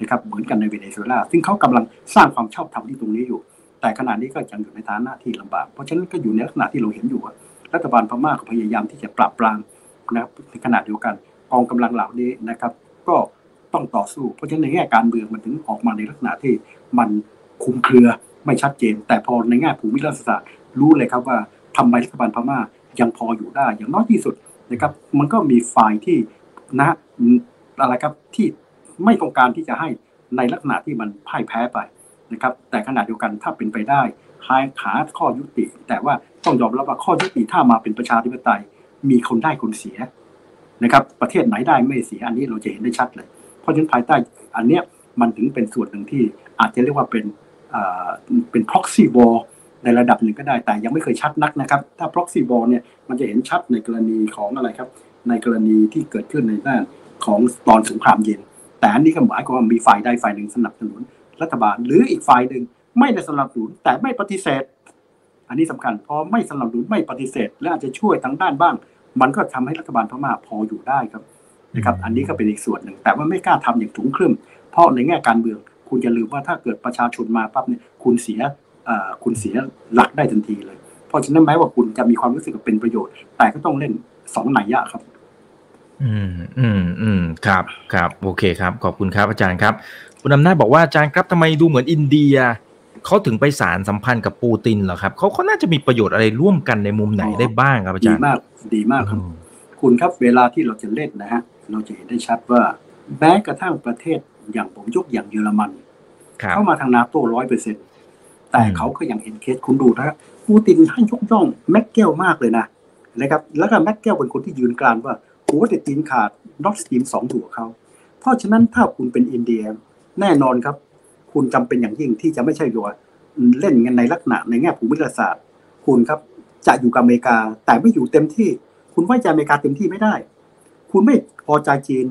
นะครับเหมือนกันในเวเนซุเอลาซึ่งเขากำลังสร้างความชอบธรรมที่ตรงนี้อยู่ แต่ขณะนี้ก็ยังอยู่ในฐานะที่ลำบาก เพราะฉะนั้นก็อยู่ในลักษณะที่เราเห็นอยู่รัฐบาลพม่าก็พยายามที่จะปราบปรามนะครับในขณะเดียวกันกองกำลังเหล่านี้นะครับ ก็ ต้องต่อสู้ เพราะฉะนั้นในแง่การเมืองมันถึงออกมาในลักษณะที่มันคุมเครือไม่ชัดเจน แต่พอในแง่ภูมิรัฐศาสตร์รู้เลยครับว่าทำไมรัฐบาลพม่ายังพออยู่ได้ อย่างน้อยที่สุดนะครับมันก็มีฝ่ายที่นะอะไรครับที่ไม่ต้องการที่จะให้ในลักษณะที่มันพ่ายแพ้ไปนะครับแต่ขณะเดียวกันถ้าเป็นไปได้หาหาข้อยุติ แต่ว่าต้องยอมรับว่าข้อยุติถ้ามาเป็นประชาธิปไตย มีคนได้คนเสียนะครับ ประเทศไหนได้ไม่เสียอันนี้เราจะเห็นได้ชัดเลย เพราะฉะนั้นภายใต้อันเนี้ยมันถึงเป็นส่วนหนึ่งที่อาจจะเรียกว่าเป็นเป็น proxy war ในระดับหนึ่งก็ได้แต่ยังไม่เคยชัดนักนะครับ ถ้า proxy war เนี่ยมันจะเห็นชัดในกรณีของอะไรครับ ในกรณีที่เกิดขึ้นในด้านของตอนสงครามเย็น แต่อันนี้ก็หมายความว่ามีฝ่ายใดฝ่ายหนึ่งสนับสนุนรัฐบาล หรืออีกฝ่ายหนึ่งไม่ได้สนับสนุนแต่ไม่ปฏิเสธ อันนี้สำคัญพอไม่สนับสนุนไม่ปฏิเสธ และอาจจะช่วยทางด้านบ้าง มันก็ทำให้รัฐบาลพม่าพออยู่ได้ครับ นะครับอันนี้ก็เป็นอีกส่วนหนึ่ง แต่ว่าไม่กล้าทำอย่างถุงครึ่มเพราะในแง่การเมือง คุณอย่าลืมว่าถ้าเกิดประชาชนมาปั๊บเนี่ยคุณเสียคุณเสียหลักได้ทันทีเลย เพราะฉะนั้นแม้ว่าคุณจะมีความรู้สึกเป็นประโยชน์ แต่ก็ต้องเล่นสองนัยยะครับ อืมอืมอืมครับครับโอเคครับ ขอบคุณครับอาจารย์ครับคุณอำนาจบอกว่าอาจารย์ครับทำไมดูเหมือนอินเดียเขาถึงไปสารสัมพันธ์กับปูตินเหรอครับเขาเขาน่าจะมีประโยชน์อะไรร่วมกันในมุมไหนได้บ้างครับอาจารย์ดีมากดีมากครับ คุณครับเวลาที่เราจะเล่นนะฮะ เราจะเห็นได้ชัดว่าแม้กระทั่งประเทศอย่างผมยกอย่างเยอรมัน เข้ามาทางนาโต้ร้อยเปอร์เซ็นต์แต่เขาก็ยังเห็นเคสคุณดูนะครับปูตินให้ยกย่องแม็กเกลมากเลยนะนะครับ แล้วก็แมร์เคิลเป็นคนที่ยืนกรานว่าหัวเด็ดตีนขาด Nord Stream สองของเขา เพราะฉะนั้นถ้าคุณเป็นอินเดียแน่นอนครับ คุณจำเป็นอย่างยิ่งที่จะไม่ใช่ตัวเล่นกันในลักษณะในแง่ภูมิศาสตร์ คุณครับจะอยู่กับอเมริกา แต่ไม่อยู่เต็มที่ คุณไว้ใจอเมริกาเต็มที่ไม่ได้ คุณไม่พอใจจีน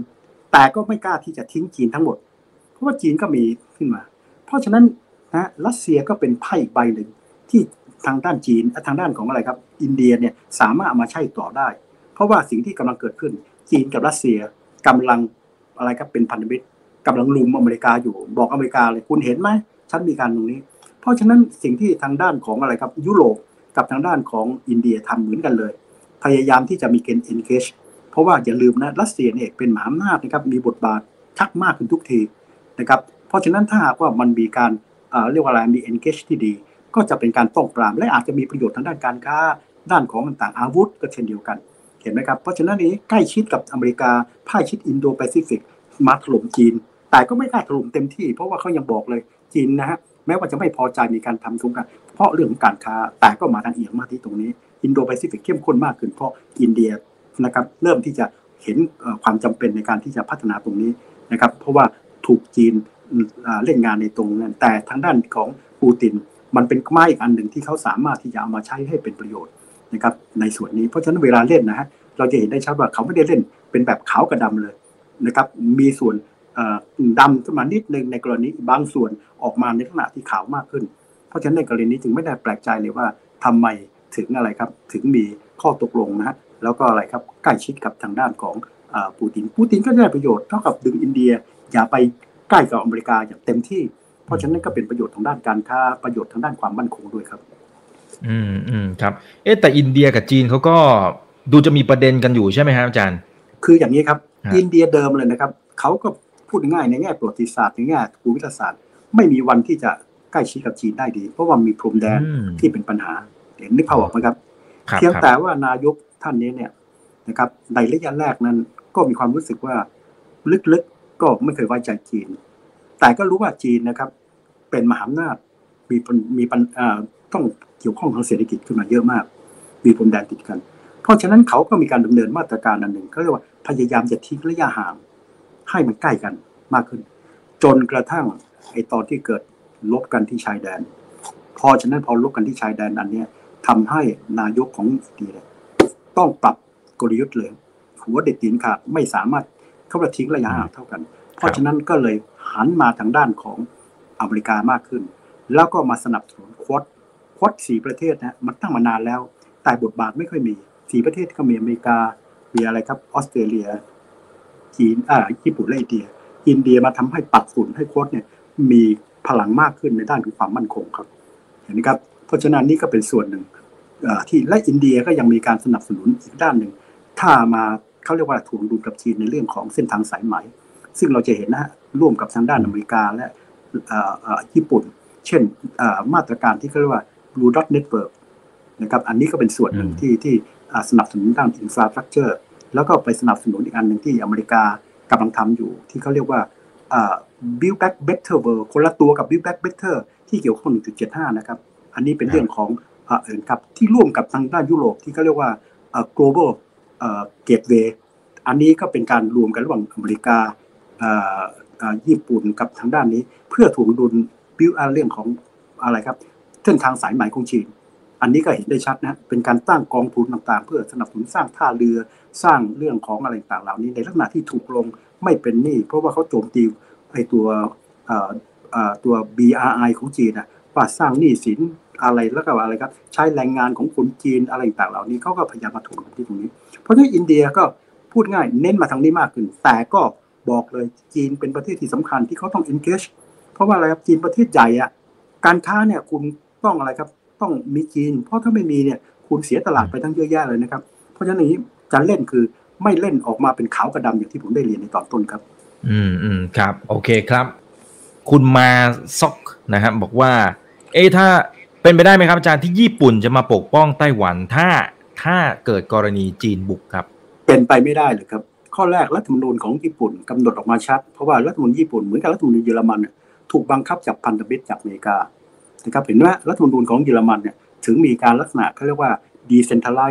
แต่ก็ไม่กล้าที่จะทิ้งจีนทั้งหมด เพราะว่าจีนก็มีขึ้นมา เพราะฉะนั้นนะรัสเซียก็เป็นไพ่ใบหนึ่งที่ทางด้านจีนทางด้านของอะไรครับ อินเดียเนี่ยสามารถเอามาใช้ต่อได้ เพราะว่าสิ่งที่กำลังเกิดขึ้น จีนกับรัสเซียกำลังอะไรครับเป็นพันธมิตรกำลังลุมอเมริกาอยู่ บอกอเมริกาเลยคุณเห็นไหมฉันมีการตรงนี้ เพราะฉะนั้นสิ่งที่ทางด้านของอะไรครับยุโรปกับทางด้านของอินเดียทำเหมือนกันเลย พยายามที่จะมีเกณฑ์เอนเกจ เพราะว่าอย่าลืมนะรัสเซียเนี่ยเป็นมหาอำนาจนะครับมีบทบาทชักมากขึ้นทุกทีนะครับเพราะฉะนั้นถ้าหากว่ามันมีการเรียกว่าอะไรมี engage ที่ดี ก็จะเป็นการป้องปราม และอาจจะมีประโยชน์ทางด้านการค้าด้านของต่างอาวุธก็เช่นเดียวกันเห็นไหมครับเพราะฉะนั้นนี้ใกล้ชิดกับอเมริกาพ่ายชิดอินโดแปซิฟิกมาถล่มจีน แต่ก็ไม่กล้าถล่มเต็มที่ เพราะว่าเขายังบอกเลยจีนนะฮะแม้ว่าจะไม่พอใจมีการทำสงครามเพราะเรื่องของการค้าแต่ก็มาทางเอียงมาที่ตรงนี้ อินโดแปซิฟิกเข้มข้นมากขึ้นเพราะอินเดีย นะครับเริ่มที่จะเห็นความจำเป็นในการที่จะพัฒนาตรงนี้นะครับเพราะว่าถูกจีนเล่นงานในตรงนั้นแต่ทางด้านของปูตินมันเป็นไม้อีกอันหนึ่งที่เขาสามารถที่จะเอามาใช้ให้เป็นประโยชน์นะครับในส่วนนี้เพราะฉะนั้นเวลาเล่นนะฮะเราจะเห็นได้ชัดว่าเขาไม่ได้เล่นเป็นแบบขาวกับดาเลยนะครับมีส่วนดำขึ้นมานิดนึงในกรณีบางส่วนออกมาในลักษณะที่ขาวมากขึ้น เพราะฉะนั้นในกรณีนี้จึงไม่ได้แปลกใจเลยว่าทำไมถึงอะไรครับถึงมีข้อตกลงนะฮะ แล้วก็อะไรครับใกล้ชิดกับทางด้านของปูตินปูตินก็ได้ประโยชน์เท่ากับดึงอินเดียอย่าไปใกล้กับอเมริกาอย่างเต็มที่ เพราะฉะนั้นก็เป็นประโยชน์ทางด้านการค้าประโยชน์ทางด้านความมั่นคงด้วยครับ อืมอืมครับ เอ๊แต่อินเดียกับจีนเขาก็ดูจะมีประเด็นกันอยู่ใช่ไหมครับอาจารย์ คืออย่างนี้ครับ อินเดียเดิมเลยนะครับเขาก็พูดง่ายในแง่ประวัติศาสตร์ในแง่ภูมิศาสตร์ ไม่มีวันที่จะใกล้ชิดกับจีนได้ดี เพราะว่ามีพรมแดนที่เป็นปัญหาเห็นนึกภาพออกไหมครับเพียงแต่ว่านายก ท่านนี้เนี่ยนะครับในระยะแรกนั้นก็มีความรู้สึกว่าลึกๆก็ไม่เคยไว้ใจจีน แต่ก็รู้ว่าจีนนะครับ เป็นมหาอำนาจมีมีปัญต้องเกี่ยวข้องทางเศรษฐกิจขึ้นมาเยอะมาก มีพรมแดนติดกัน เพราะฉะนั้นเขาก็มีการดำเนินมาตรการอันหนึ่งเขาเรียกว่าพยายามจะทิ้งระยะห่างให้มันใกล้กันมากขึ้น จนกระทั่งไอตอนที่เกิดลบกันที่ชายแดน พอฉะนั้นพอลบกันที่ชายแดนอันนี้ทำให้นายกของอินเดีย ต้องปรับกลยุทธ์เลย หัวเด็ดตีนขาดไม่สามารถเข้าไปทิ้งระยะห่างเท่ากัน เพราะฉะนั้นก็เลยหันมาทางด้านของอเมริกามากขึ้น แล้วก็มาสนับสนุนควอดควอดสี่ประเทศนะมันตั้งมานานแล้ว แต่บทบาทไม่ค่อยมีสี่ประเทศก็มีอเมริกามีอะไรครับออสเตรเลียจีนอ่าญี่ปุ่นและอินเดีย อินเดียมาทำให้ปัดฝุ่นให้โค้ดเนี่ยมีพลังมากขึ้นในด้านของความมั่นคงครับ เห็นไหมครับ เพราะฉะนั้นนี่ก็เป็นส่วนหนึ่ง ที่และอินเดียก็ยังมีการสนับสนุนอีกด้านหนึ่ง ถ้ามาเขาเรียกว่าถ่วงดุลกับจีนในเรื่องของเส้นทางสายไหม ซึ่งเราจะเห็นนะฮะร่วมกับทางด้านอเมริกาและญี่ปุ่น เช่นมาตรการที่เขาเรียกว่า Blue Dot Network นะครับอันนี้ก็เป็นส่วนหนึ่งที่ที่สนับสนุนด้านอินฟราสตรักเจอร์แล้วก็ไปสนับสนุนอีกอันหนึ่งที่อเมริกากำลังทำอยู่ ที่เขาเรียกว่า Build Back Better World คนละตัวกับ Build Back Better ที่เกี่ยวข้อง 1.75 นะครับ อันนี้เป็นเรื่องของเอ่อครับที่ร่วมกับทางด้านยุโรปที่เขาเรียกว่า global gateway อันนี้ก็เป็นการรวมกันระหว่างอเมริกาญี่ปุ่นกับทางด้านนี้ เพื่อถ่วงดุลบิวเรื่องของอะไรครับเส้นทางสายไหม่ของจีน อันนี้ก็เห็นได้ชัดนะเป็นการตั้งกองทุนต่างๆ เพื่อสนับสนุนสร้างท่าเรือสร้างเรื่องของอะไรต่างๆเหล่านี้ในลักษณะที่ถูกลงไม่เป็นหนี้เพราะว่าเขาโจมตีไอ้ตัวตัว BRI ของจีนนะว่าสร้างหนี้สิน อะไรแล้วก็อะไรครับใช้แรงงานของคนจีนอะไรต่างเหล่านี้เขาก็พยายามมาถูกที่ตรงนี้ เพราะฉะนั้นอินเดียก็พูดง่ายเน้นมาทางนี้มากขึ้น แต่ก็บอกเลยจีนเป็นประเทศที่สำคัญที่เขาต้อง engage เพราะว่าอะไรครับจีนประเทศใหญ่อะการค้าเนี่ยคุณต้องอะไรครับต้องมีจีน เพราะถ้าไม่มีเนี่ยคุณเสียตลาดไปทั้งเยอะแยะเลยนะครับ เพราะฉะนั้นนี้การเล่นคือไม่เล่นออกมาเป็นขาวกระดำอย่างที่ผมได้เรียนในตอนต้นครับ อืมอืมครับ โอเคครับ คุณมาซอกนะครับบอกว่า เอ๊ถ้า เป็นไปได้ไหมครับอาจารย์ที่ญี่ปุ่นจะมาปกป้องไต้หวันถ้าถ้าเกิดกรณีจีนบุกครับ เป็นไปไม่ได้เลยครับ ข้อแรกรัฐธรรมนูญของญี่ปุ่นกำหนดออกมาชัด เพราะว่ารัฐธรรมนูญญี่ปุ่นเหมือนกับรัฐธรรมนูญเยอรมันถูกบังคับจากพันธมิตรจากอเมริกานะครับเห็นว่ารัฐธรรมนูญของเยอรมันเนี่ยถึงมีการลักษณะเขาเรียกว่าดีเซนทัลไล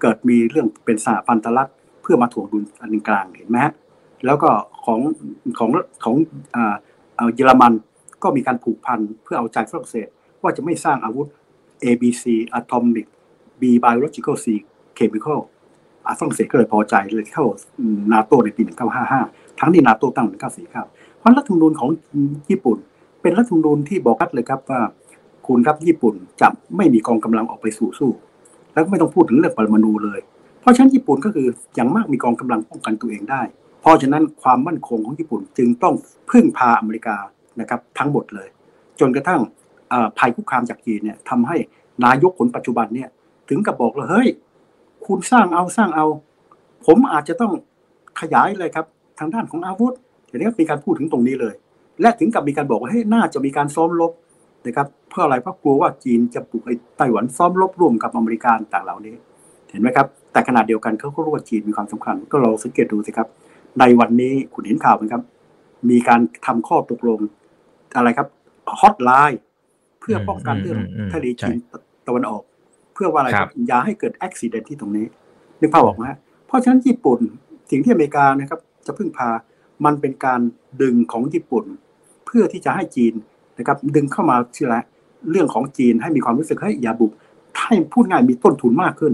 เกิดมีเรื่องเป็นสหพันธรัฐเพื่อมาถ่วงดุลอันกลางเห็นไหมฮะแล้วก็ของของของเยอรมันก็มีการผูกพันเพื่อเอาใจฝรั่งเศส ว่าจะไม่สร้างอาวุธ ABC Atomic B Biological C Chemical ฝรั่งเศสก็เลยพอใจเลยเข้านาโตในปี 1955 ทั้งที่นาโตตั้ง 1949 เพราะรัฐธรรมนูญของญี่ปุ่น เป็นรัฐธรรมนูญที่บอกชัดเลยครับว่าคุณครับญี่ปุ่นจะไม่มีกองกำลังออกไปสู่สู้ แล้วก็ไม่ต้องพูดถึงเรื่องปรมาณูเลย เพราะฉะนั้นญี่ปุ่นก็คืออย่างมากมีกองกำลังป้องกันตัวเองได้ เพราะฉะนั้นความมั่นคงของญี่ปุ่นจึงต้องพึ่งพาอเมริกานะครับทั้งหมดเลย จนกระทั่ง ภัยคุกคามจากจีนเนี่ยทำให้นายกคนปัจจุบันเนี่ย ถึงกับบอกเลยเฮ้ย คุณสร้างเอาสร้างเอา ผมอาจจะต้องขยายเลยครับ ทางด้านของอาวุธเดี๋ยวนี้มีการพูดถึงตรงนี้เลย และถึงกับมีการบอกว่าเฮ้ยน่าจะมีการซ้อมรบนะครับ เพื่ออะไรเพราะกลัวว่าจีนจะบุกไอ้ไต้หวันซ้อมรบร่วมกับอเมริกาต่างเหล่านี้ เห็นไหมครับ แต่ขณะเดียวกันเขาก็รู้ว่าจีนมีความสำคัญ ก็เราสังเกตดูสิครับ ในวันนี้คุณเห็นข่าวไหมครับ มีการทำข้อตกลงอะไรครับฮอตไลน์ เพื่อป้องกันเรื่องทะเลจีนตะวันออก เพื่อว่าอะไรครับอย่าให้เกิดอุบิเหตุที่ตรงนี้นึกภาพออกไหมเพราะฉะนั้นญี่ปุ่นสิ่งที่อเมริกานะครับ จะพึ่งพามันเป็นการดึงของญี่ปุ่น เพื่อที่จะให้จีนนะครับ ดึงเข้ามาชื่ออะไรเรื่องของจีนให้มีความรู้สึกให้อย่าบุกให้พูดง่ายมีต้นทุนมากขึ้น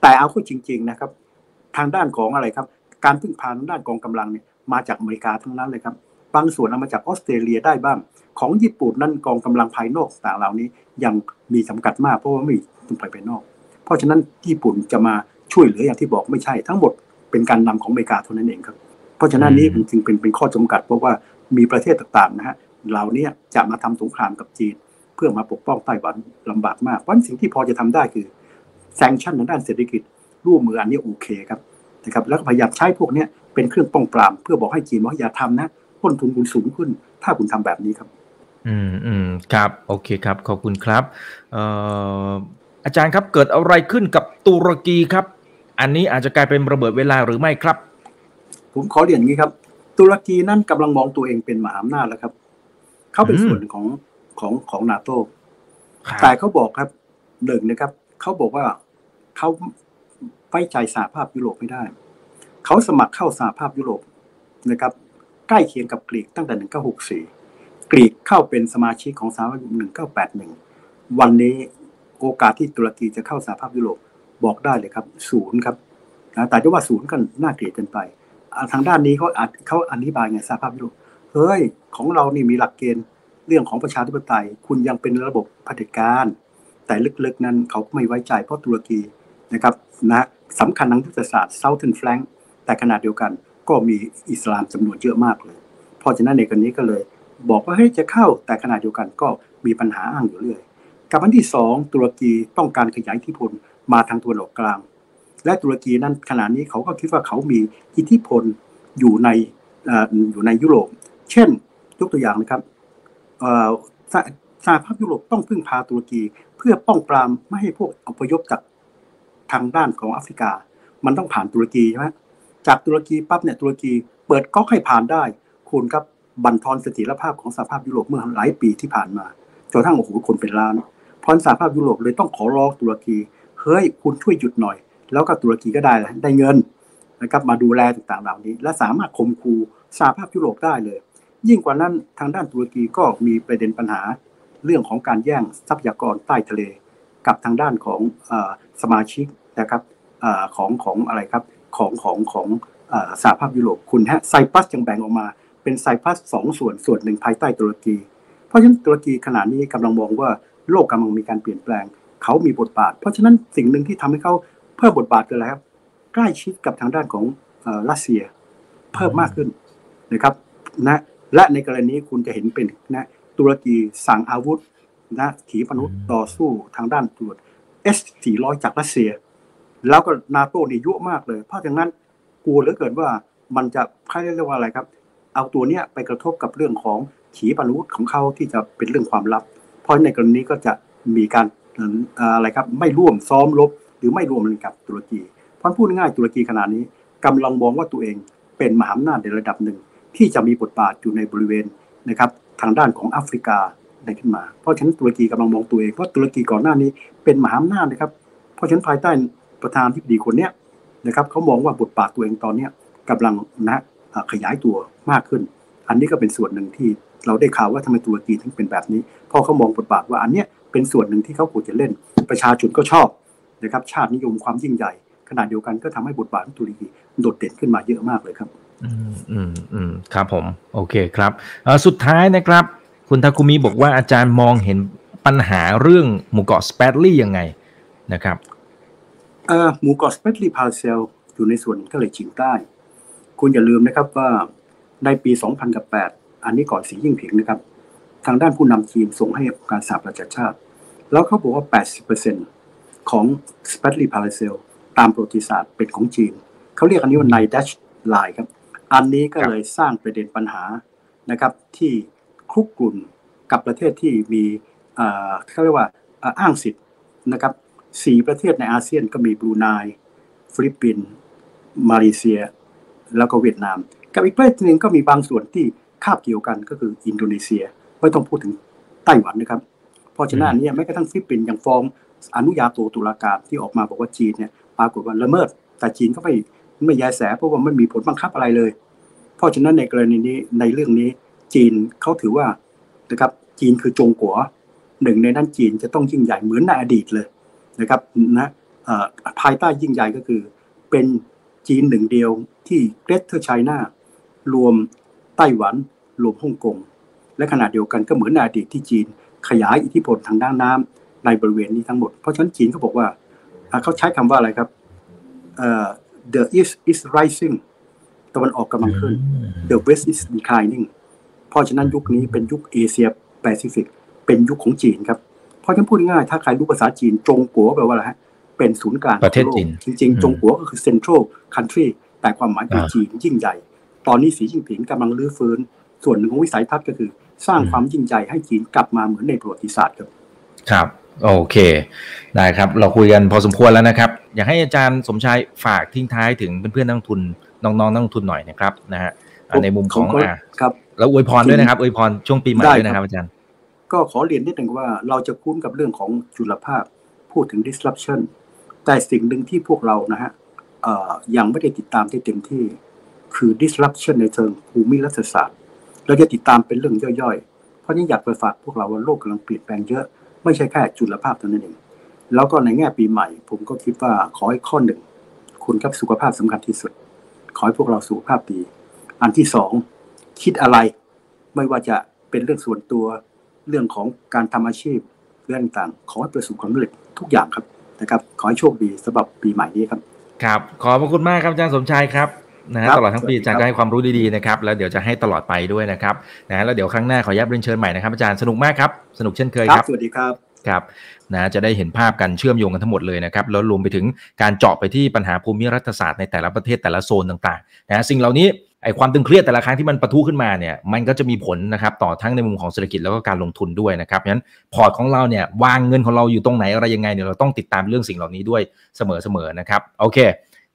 แต่เอาเข้าจริง ๆนะครับ ทางด้านของอะไรครับ การพึ่งพาด้านกองกำลังเนี่ยมาจากอเมริกาทั้งนั้นเลยครับ บางส่วนเอามาจากออสเตรเลียได้บ้าง ของญี่ปุ่นนั่นกองกำลังภายนอกต่างเหล่านี้ยังมีจำกัดมากเพราะว่าไม่ต้งไปภายนอก เพราะฉะนั้นญี่ปุ่นจะมาช่วยเหลืออย่างที่บอกไม่ใช่ ทั้งหมดเป็นการนำของอเมริกาเท่านั้นเองครับ เพราะฉะนั้นนี้จึงเป็นเป็นข้อจำกัด เพราะว่ามีประเทศต่างๆนะฮะเหล่านี้จะมาทำสงครามกับจีน เพื่อมาปกป้องไต้หวันลำบากมากเพราะสิ่งที่พอจะทำได้คือแซงชั่นทางด้านเศรษฐกิจร่วมมืออันนี้โอเคครับนะครับแล้วก็พยายามใช้พวกนี้เป็นเครื่องป้องปราม เพื่อบอกให้จีนว่าอย่าทำนะต้นทุนคุณสูงขึ้น ถ้าคุณทำแบบนี้ครับ อืมอืมครับ โอเคครับ ขอบคุณครับเอ่ออาจารย์ครับเกิดอะไรขึ้นกับตุรกีครับ อันนี้อาจจะกลายเป็นระเบิดเวลาหรือไม่ครับ ผมขอเรียนอย่างนี้ครับ ตุรกีนั่นกำลังมองตัวเองเป็นมหาอำนาจแล้วครับ เขาเป็นส่วนของของของนาโตแต่เขาบอกครับหนึ่งนะครับเขาบอกว่าเขาไว้ใจสหภาพยุโรปไม่ได้ เขาสมัครเข้าสหภาพยุโรปนะครับ ใกล้เคียงกับกรีกตั้งแต่ 1964 กรีกเข้าเป็นสมาชิกของสหภาพยุโรป1981 วันนี้โอกาสที่ตุรกีจะเข้าสหภาพยุโรปบอกได้เลยครับศูนย์ครับนะแต่จะว่าศูนย์ก็น่าเกลียดกินไป ทางด้านนี้เขาเขาอธิบายไงสหภาพยุโรปเฮ้ย ของเรานี่มีหลักเกณฑ์เรื่องของประชาธิปไตย คุณยังเป็นระบบเผด็จการ แต่ลึกๆนั้นเขาไม่ไว้ใจเพราะตุรกีนะครับนะสำคัญทางยุทธศาสตร์ Southern Flank แต่ขนาดเดียวกันก็มีอิสลามจำนวนเยอะมากเลย เพราะฉะนั้นในกรณีก็เลย บอกว่าเฮ้ยจะเข้าแต่ขนาดเดียวกันก็มีปัญหาอ้างอยู่เรื่อยกับอันที่สองตุรกีต้องการขยายอิทธิพลมาทางตะวันออกกลาง และตุรกีนั้นขณะนี้เขาก็คิดว่าเขามีอิทธิพลอยู่ในอยู่ในยุโรป เช่นยกตัวอย่างนะครับสหภาพยุโรปต้องพึ่งพาตุรกีเพื่อป้องปรามไม่ให้พวกอพยพจากทางด้านของแอฟริกา มันต้องผ่านตุรกีใช่ไหมจากตุรกีปั๊บเนี่ยตุรกีเปิดก๊อกให้ผ่านได้ คุณครับ บันทอนเสถียรภาพของสหภาพยุโรปเมื่อหลายปีที่ผ่านมาจนทั้งโอ้โหคนเป็นล้านพรสหภาพยุโรปเลยต้องขอร้องตุรกีเฮ้ยคุณช่วยหยุดหน่อย แล้วก็ตุรกีก็ได้ได้เงินนะครับมาดูแลต่างๆเหล่านี้ และสามารถข่มขู่สหภาพยุโรปได้เลย ยิ่งกว่านั้นทางด้านตุรกีก็มีประเด็นปัญหาเรื่องของการแย่งทรัพยากรใต้ทะเล กับทางด้านของสมาชิกนะครับของของอะไรครับของของของสหภาพยุโรปคุณฮะไซปรัสยังแบ่งออกมา เป็นไซปรัสสองส่วนส่วนหนึ่งภายใต้ตุรกี เพราะฉะนั้นตุรกีขณะนี้กำลังมองว่าโลกกำลังมีการเปลี่ยนแปลง เขามีบทบาท เพราะฉะนั้นสิ่งหนึ่งที่ทำให้เขาเพิ่มบทบาทคืออะไรครับ ใกล้ชิดกับทางด้านของรัสเซียเพิ่มมากขึ้นนะครับนะและในกรณีคุณจะเห็นเป็นนะตุรกีสั่งอาวุธนะขีปนาวุธต่อสู้ทางด้านตรวจ S400 จากรัสเซีย แล้วก็นาโต้นี่ยุ่มากเลย เพราะฉะนั้นกลัวเหลือเกินว่ามันจะค่ายเรียกว่าอะไรครับ เอาตัวเนี้ยไปกระทบกับเรื่องของขีปนาวุธของเขาที่จะเป็นเรื่องความลับ เพราะในกรณีก็จะมีการอะไรครับไม่ร่วมซ้อมรบหรือไม่ร่วมกับตุรกี เพราะพูดง่ายตุรกีขนาดนี้กำลังมองว่าตัวเองเป็นมหาอำนาจในระดับหนึ่ง ที่จะมีบทบาทอยู่ในบริเวณนะครับทางด้านของแอฟริกาได้ขึ้นมา เพราะฉะนั้นตุรกีกำลังมองตัวเองเพราะตุรกีก่อนหน้านี้เป็นมหาอำนาจนะครับ เพราะฉะนั้นภายใต้ประธานที่ดีคนเนี้ยนะครับเขามองว่าบทบาทตัวเองตอนเนี้ยกำลังนะ ขยายตัวมากขึ้น อันนี้ก็เป็นส่วนหนึ่งที่เราได้ข่าวว่าทำไมตุรกีถึงเป็นแบบนี้เพราะเขามองบทบาทว่าอันเนี้ยเป็นส่วนหนึ่งที่เขาควรจะเล่น ประชาชนก็ชอบนะครับชาตินิยมความยิ่งใหญ่ขนาดเดียวกันก็ทำให้บทบาทของตุรกีโดดเด่นขึ้นมาเยอะมากเลยครับ อืมอืมอืมครับผม โอเคครับสุดท้ายนะครับ คุณทาคุมิบอกว่าอาจารย์มองเห็นปัญหาเรื่องหมู่เกาะสแปรตลีย์ยังไงนะครับเอ่อหมู่เกาะสแปรตลีย์พาราเซลอยู่ในส่วนทะเลจีนใต้ คุณอย่าลืมนะครับว่าในปี 2008 อันนี้ก่อนสีจิ้นผิงนะครับ ทางด้านผู้นำจีนส่งให้การสหประชาชาติ แล้วเขาบอกว่า 80%ของสแปรตลีย์พาราเซลตามประวัติศาสตร์เป็นของจีน เขาเรียกอันนี้ว่า nine-dash line ครับ อันนี้ก็เลยสร้างประเด็นปัญหานะครับที่คุกรุ่นกับประเทศที่มีเขาเรียกว่าอ้างสิทธิ์นะครับสี่ประเทศในอาเซียนก็มีบรูไนฟิลิปปินส์มาเลเซีย แล้วก็เวียดนาม กับอีกประเทศหนึ่งก็มีบางส่วนที่คาบเกี่ยวกันก็คืออินโดนีเซียไม่ต้องพูดถึงไต้หวันนะครับ เพราะฉะนั้นเนี่ยแม้กระทั่งฟิลิปปินส์ยังฟ้องอนุญาโตตุลาการที่ออกมาบอกว่าจีนเนี่ยปรากฏว่าละเมิด แต่จีนก็ไม่ไม่ยี่หระเพราะว่าไม่มีผลบังคับอะไรเลย เพราะฉะนั้นในกรณีนี้ในเรื่องนี้จีนเขาถือว่านะครับจีนคือจงกั๋วหนึ่งในนั้นจีนจะต้องยิ่งใหญ่เหมือนในอดีตเลยนะครับนะภายใต้ยิ่งใหญ่ก็คือเป็น จีนหนึ่งเดียวที่ Greater China รวมไต้หวัน รวมฮ่องกง และขณะเดียวกันก็เหมือนในอดีตที่จีนขยายอิทธิพลทางด้านน้ำในบริเวณนี้ทั้งหมด เพราะฉะนั้นจีนเขาบอกว่าเขาใช้คำว่าอะไรครับ the east is rising ตะวันออกกำลังขึ้น the west is declining เพราะฉะนั้นยุคนี้เป็นยุคเอเชียแปซิฟิก เป็นยุคของจีนครับ เพราะฉะนั้นพูดง่ายถ้าใครรู้ภาษาจีนจงกัวแปลว่าอะไรฮะ เป็นศูนย์กลางประเทศจีนจริงๆ จงกัวก็คือ central country แต่ความหมายคือจีนยิ่งใหญ่ ตอนนี้สีจิ้งผิงกำลังรื้อฟื้น ส่วนหนึ่งของวิสัยทัศน์ก็คือ สร้างความยิ่งใหญ่ให้จีนกลับมาเหมือนในประวัติศาสตร์ครับครับโอเค ได้ครับ เราคุยกันพอสมควรแล้วนะครับ อยากให้อาจารย์สมชายฝากทิ้งท้ายถึงเพื่อนๆนักทุนน้องๆนักทุนหน่อยนะครับนะฮะในมุมของครับแล้วอวยพรด้วยนะครับอวยพรช่วงปีใหม่ด้วยนะครับอาจารย์ ก็ขอเรียนนิดหนึ่งว่าเราจะคุ้นกับเรื่องของจุลภาคพูดถึง disruption แต่สิ่งหนึ่งที่พวกเรานะฮะยังไม่ได้ติดตามได้เต็มที่ คือ disruption ในเชิงภูมิรัฐศาสตร์ เราจะติดตามเป็นเรื่องย่อยๆ เพราะนี้อยากไปฝากพวกเราว่าโลกกำลังเปลี่ยนแปลงเยอะ ไม่ใช่แค่จุลภาพเท่านั้นเอง แล้วก็ในแง่ปีใหม่ ผมก็คิดว่าขอให้ข้อหนึ่ง คุณครับสุขภาพสำคัญที่สุด ขอให้พวกเราสุขภาพดี อันที่สองคิดอะไร ไม่ว่าจะเป็นเรื่องส่วนตัว เรื่องของการทำอาชีพ เรื่องต่าง ขอให้ประสบความสำเร็จทุกอย่างครับ นะครับ ขอให้โชคดีสำหรับปีใหม่นี้ครับ ครับ ขอบพระคุณมากครับอาจารย์สมชายครับนะฮะตลอดทั้งปีอาจารย์ก็ให้ความรู้ดีๆนะครับแล้วเดี๋ยวจะให้ตลอดไปด้วยนะครับนะแล้วเดี๋ยวครั้งหน้าขอยับเรียนเชิญใหม่นะครับอาจารย์สนุกมากครับสนุกเช่นเคยครับสวัสดีครับครับนะจะได้เห็นภาพกันเชื่อมโยงกันทั้งหมดเลยนะครับแล้วรวมไปถึงการเจาะไปที่ปัญหาภูมิรัฐศาสตร์ในแต่ละประเทศแต่ละโซนต่างๆนะสิ่งเหล่านี้ ไอ้ความตึงเครียดแต่ละครั้งที่มันปะทุขึ้นมาเนี่ยมันก็จะมีผลนะครับต่อทั้งในมุมของเศรษฐกิจแล้วก็การลงทุนด้วยนะครับเพราะฉะนั้นพอร์ตของเราเนี่ยวางเงินของเราอยู่ตรงไหนอะไรยังไงเนี่ยเราต้องติดตามเรื่องสิ่งเหล่านี้ด้วยเสมอๆนะครับโอเค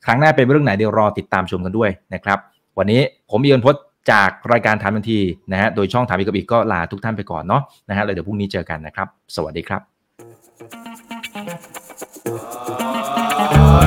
ครั้งหน้าเป็นเรื่องไหนเดี๋ยวรอติดตามชมกันด้วยนะครับวันนี้ผมมีเงินพจน์จากรายการถามทันทีนะฮะโดยช่องถามอีกกับอีกก็ลาทุกท่านไปก่อนเนาะนะฮะแล้วเดี๋ยวพรุ่งนี้เจอกันนะครับ สวัสดีครับ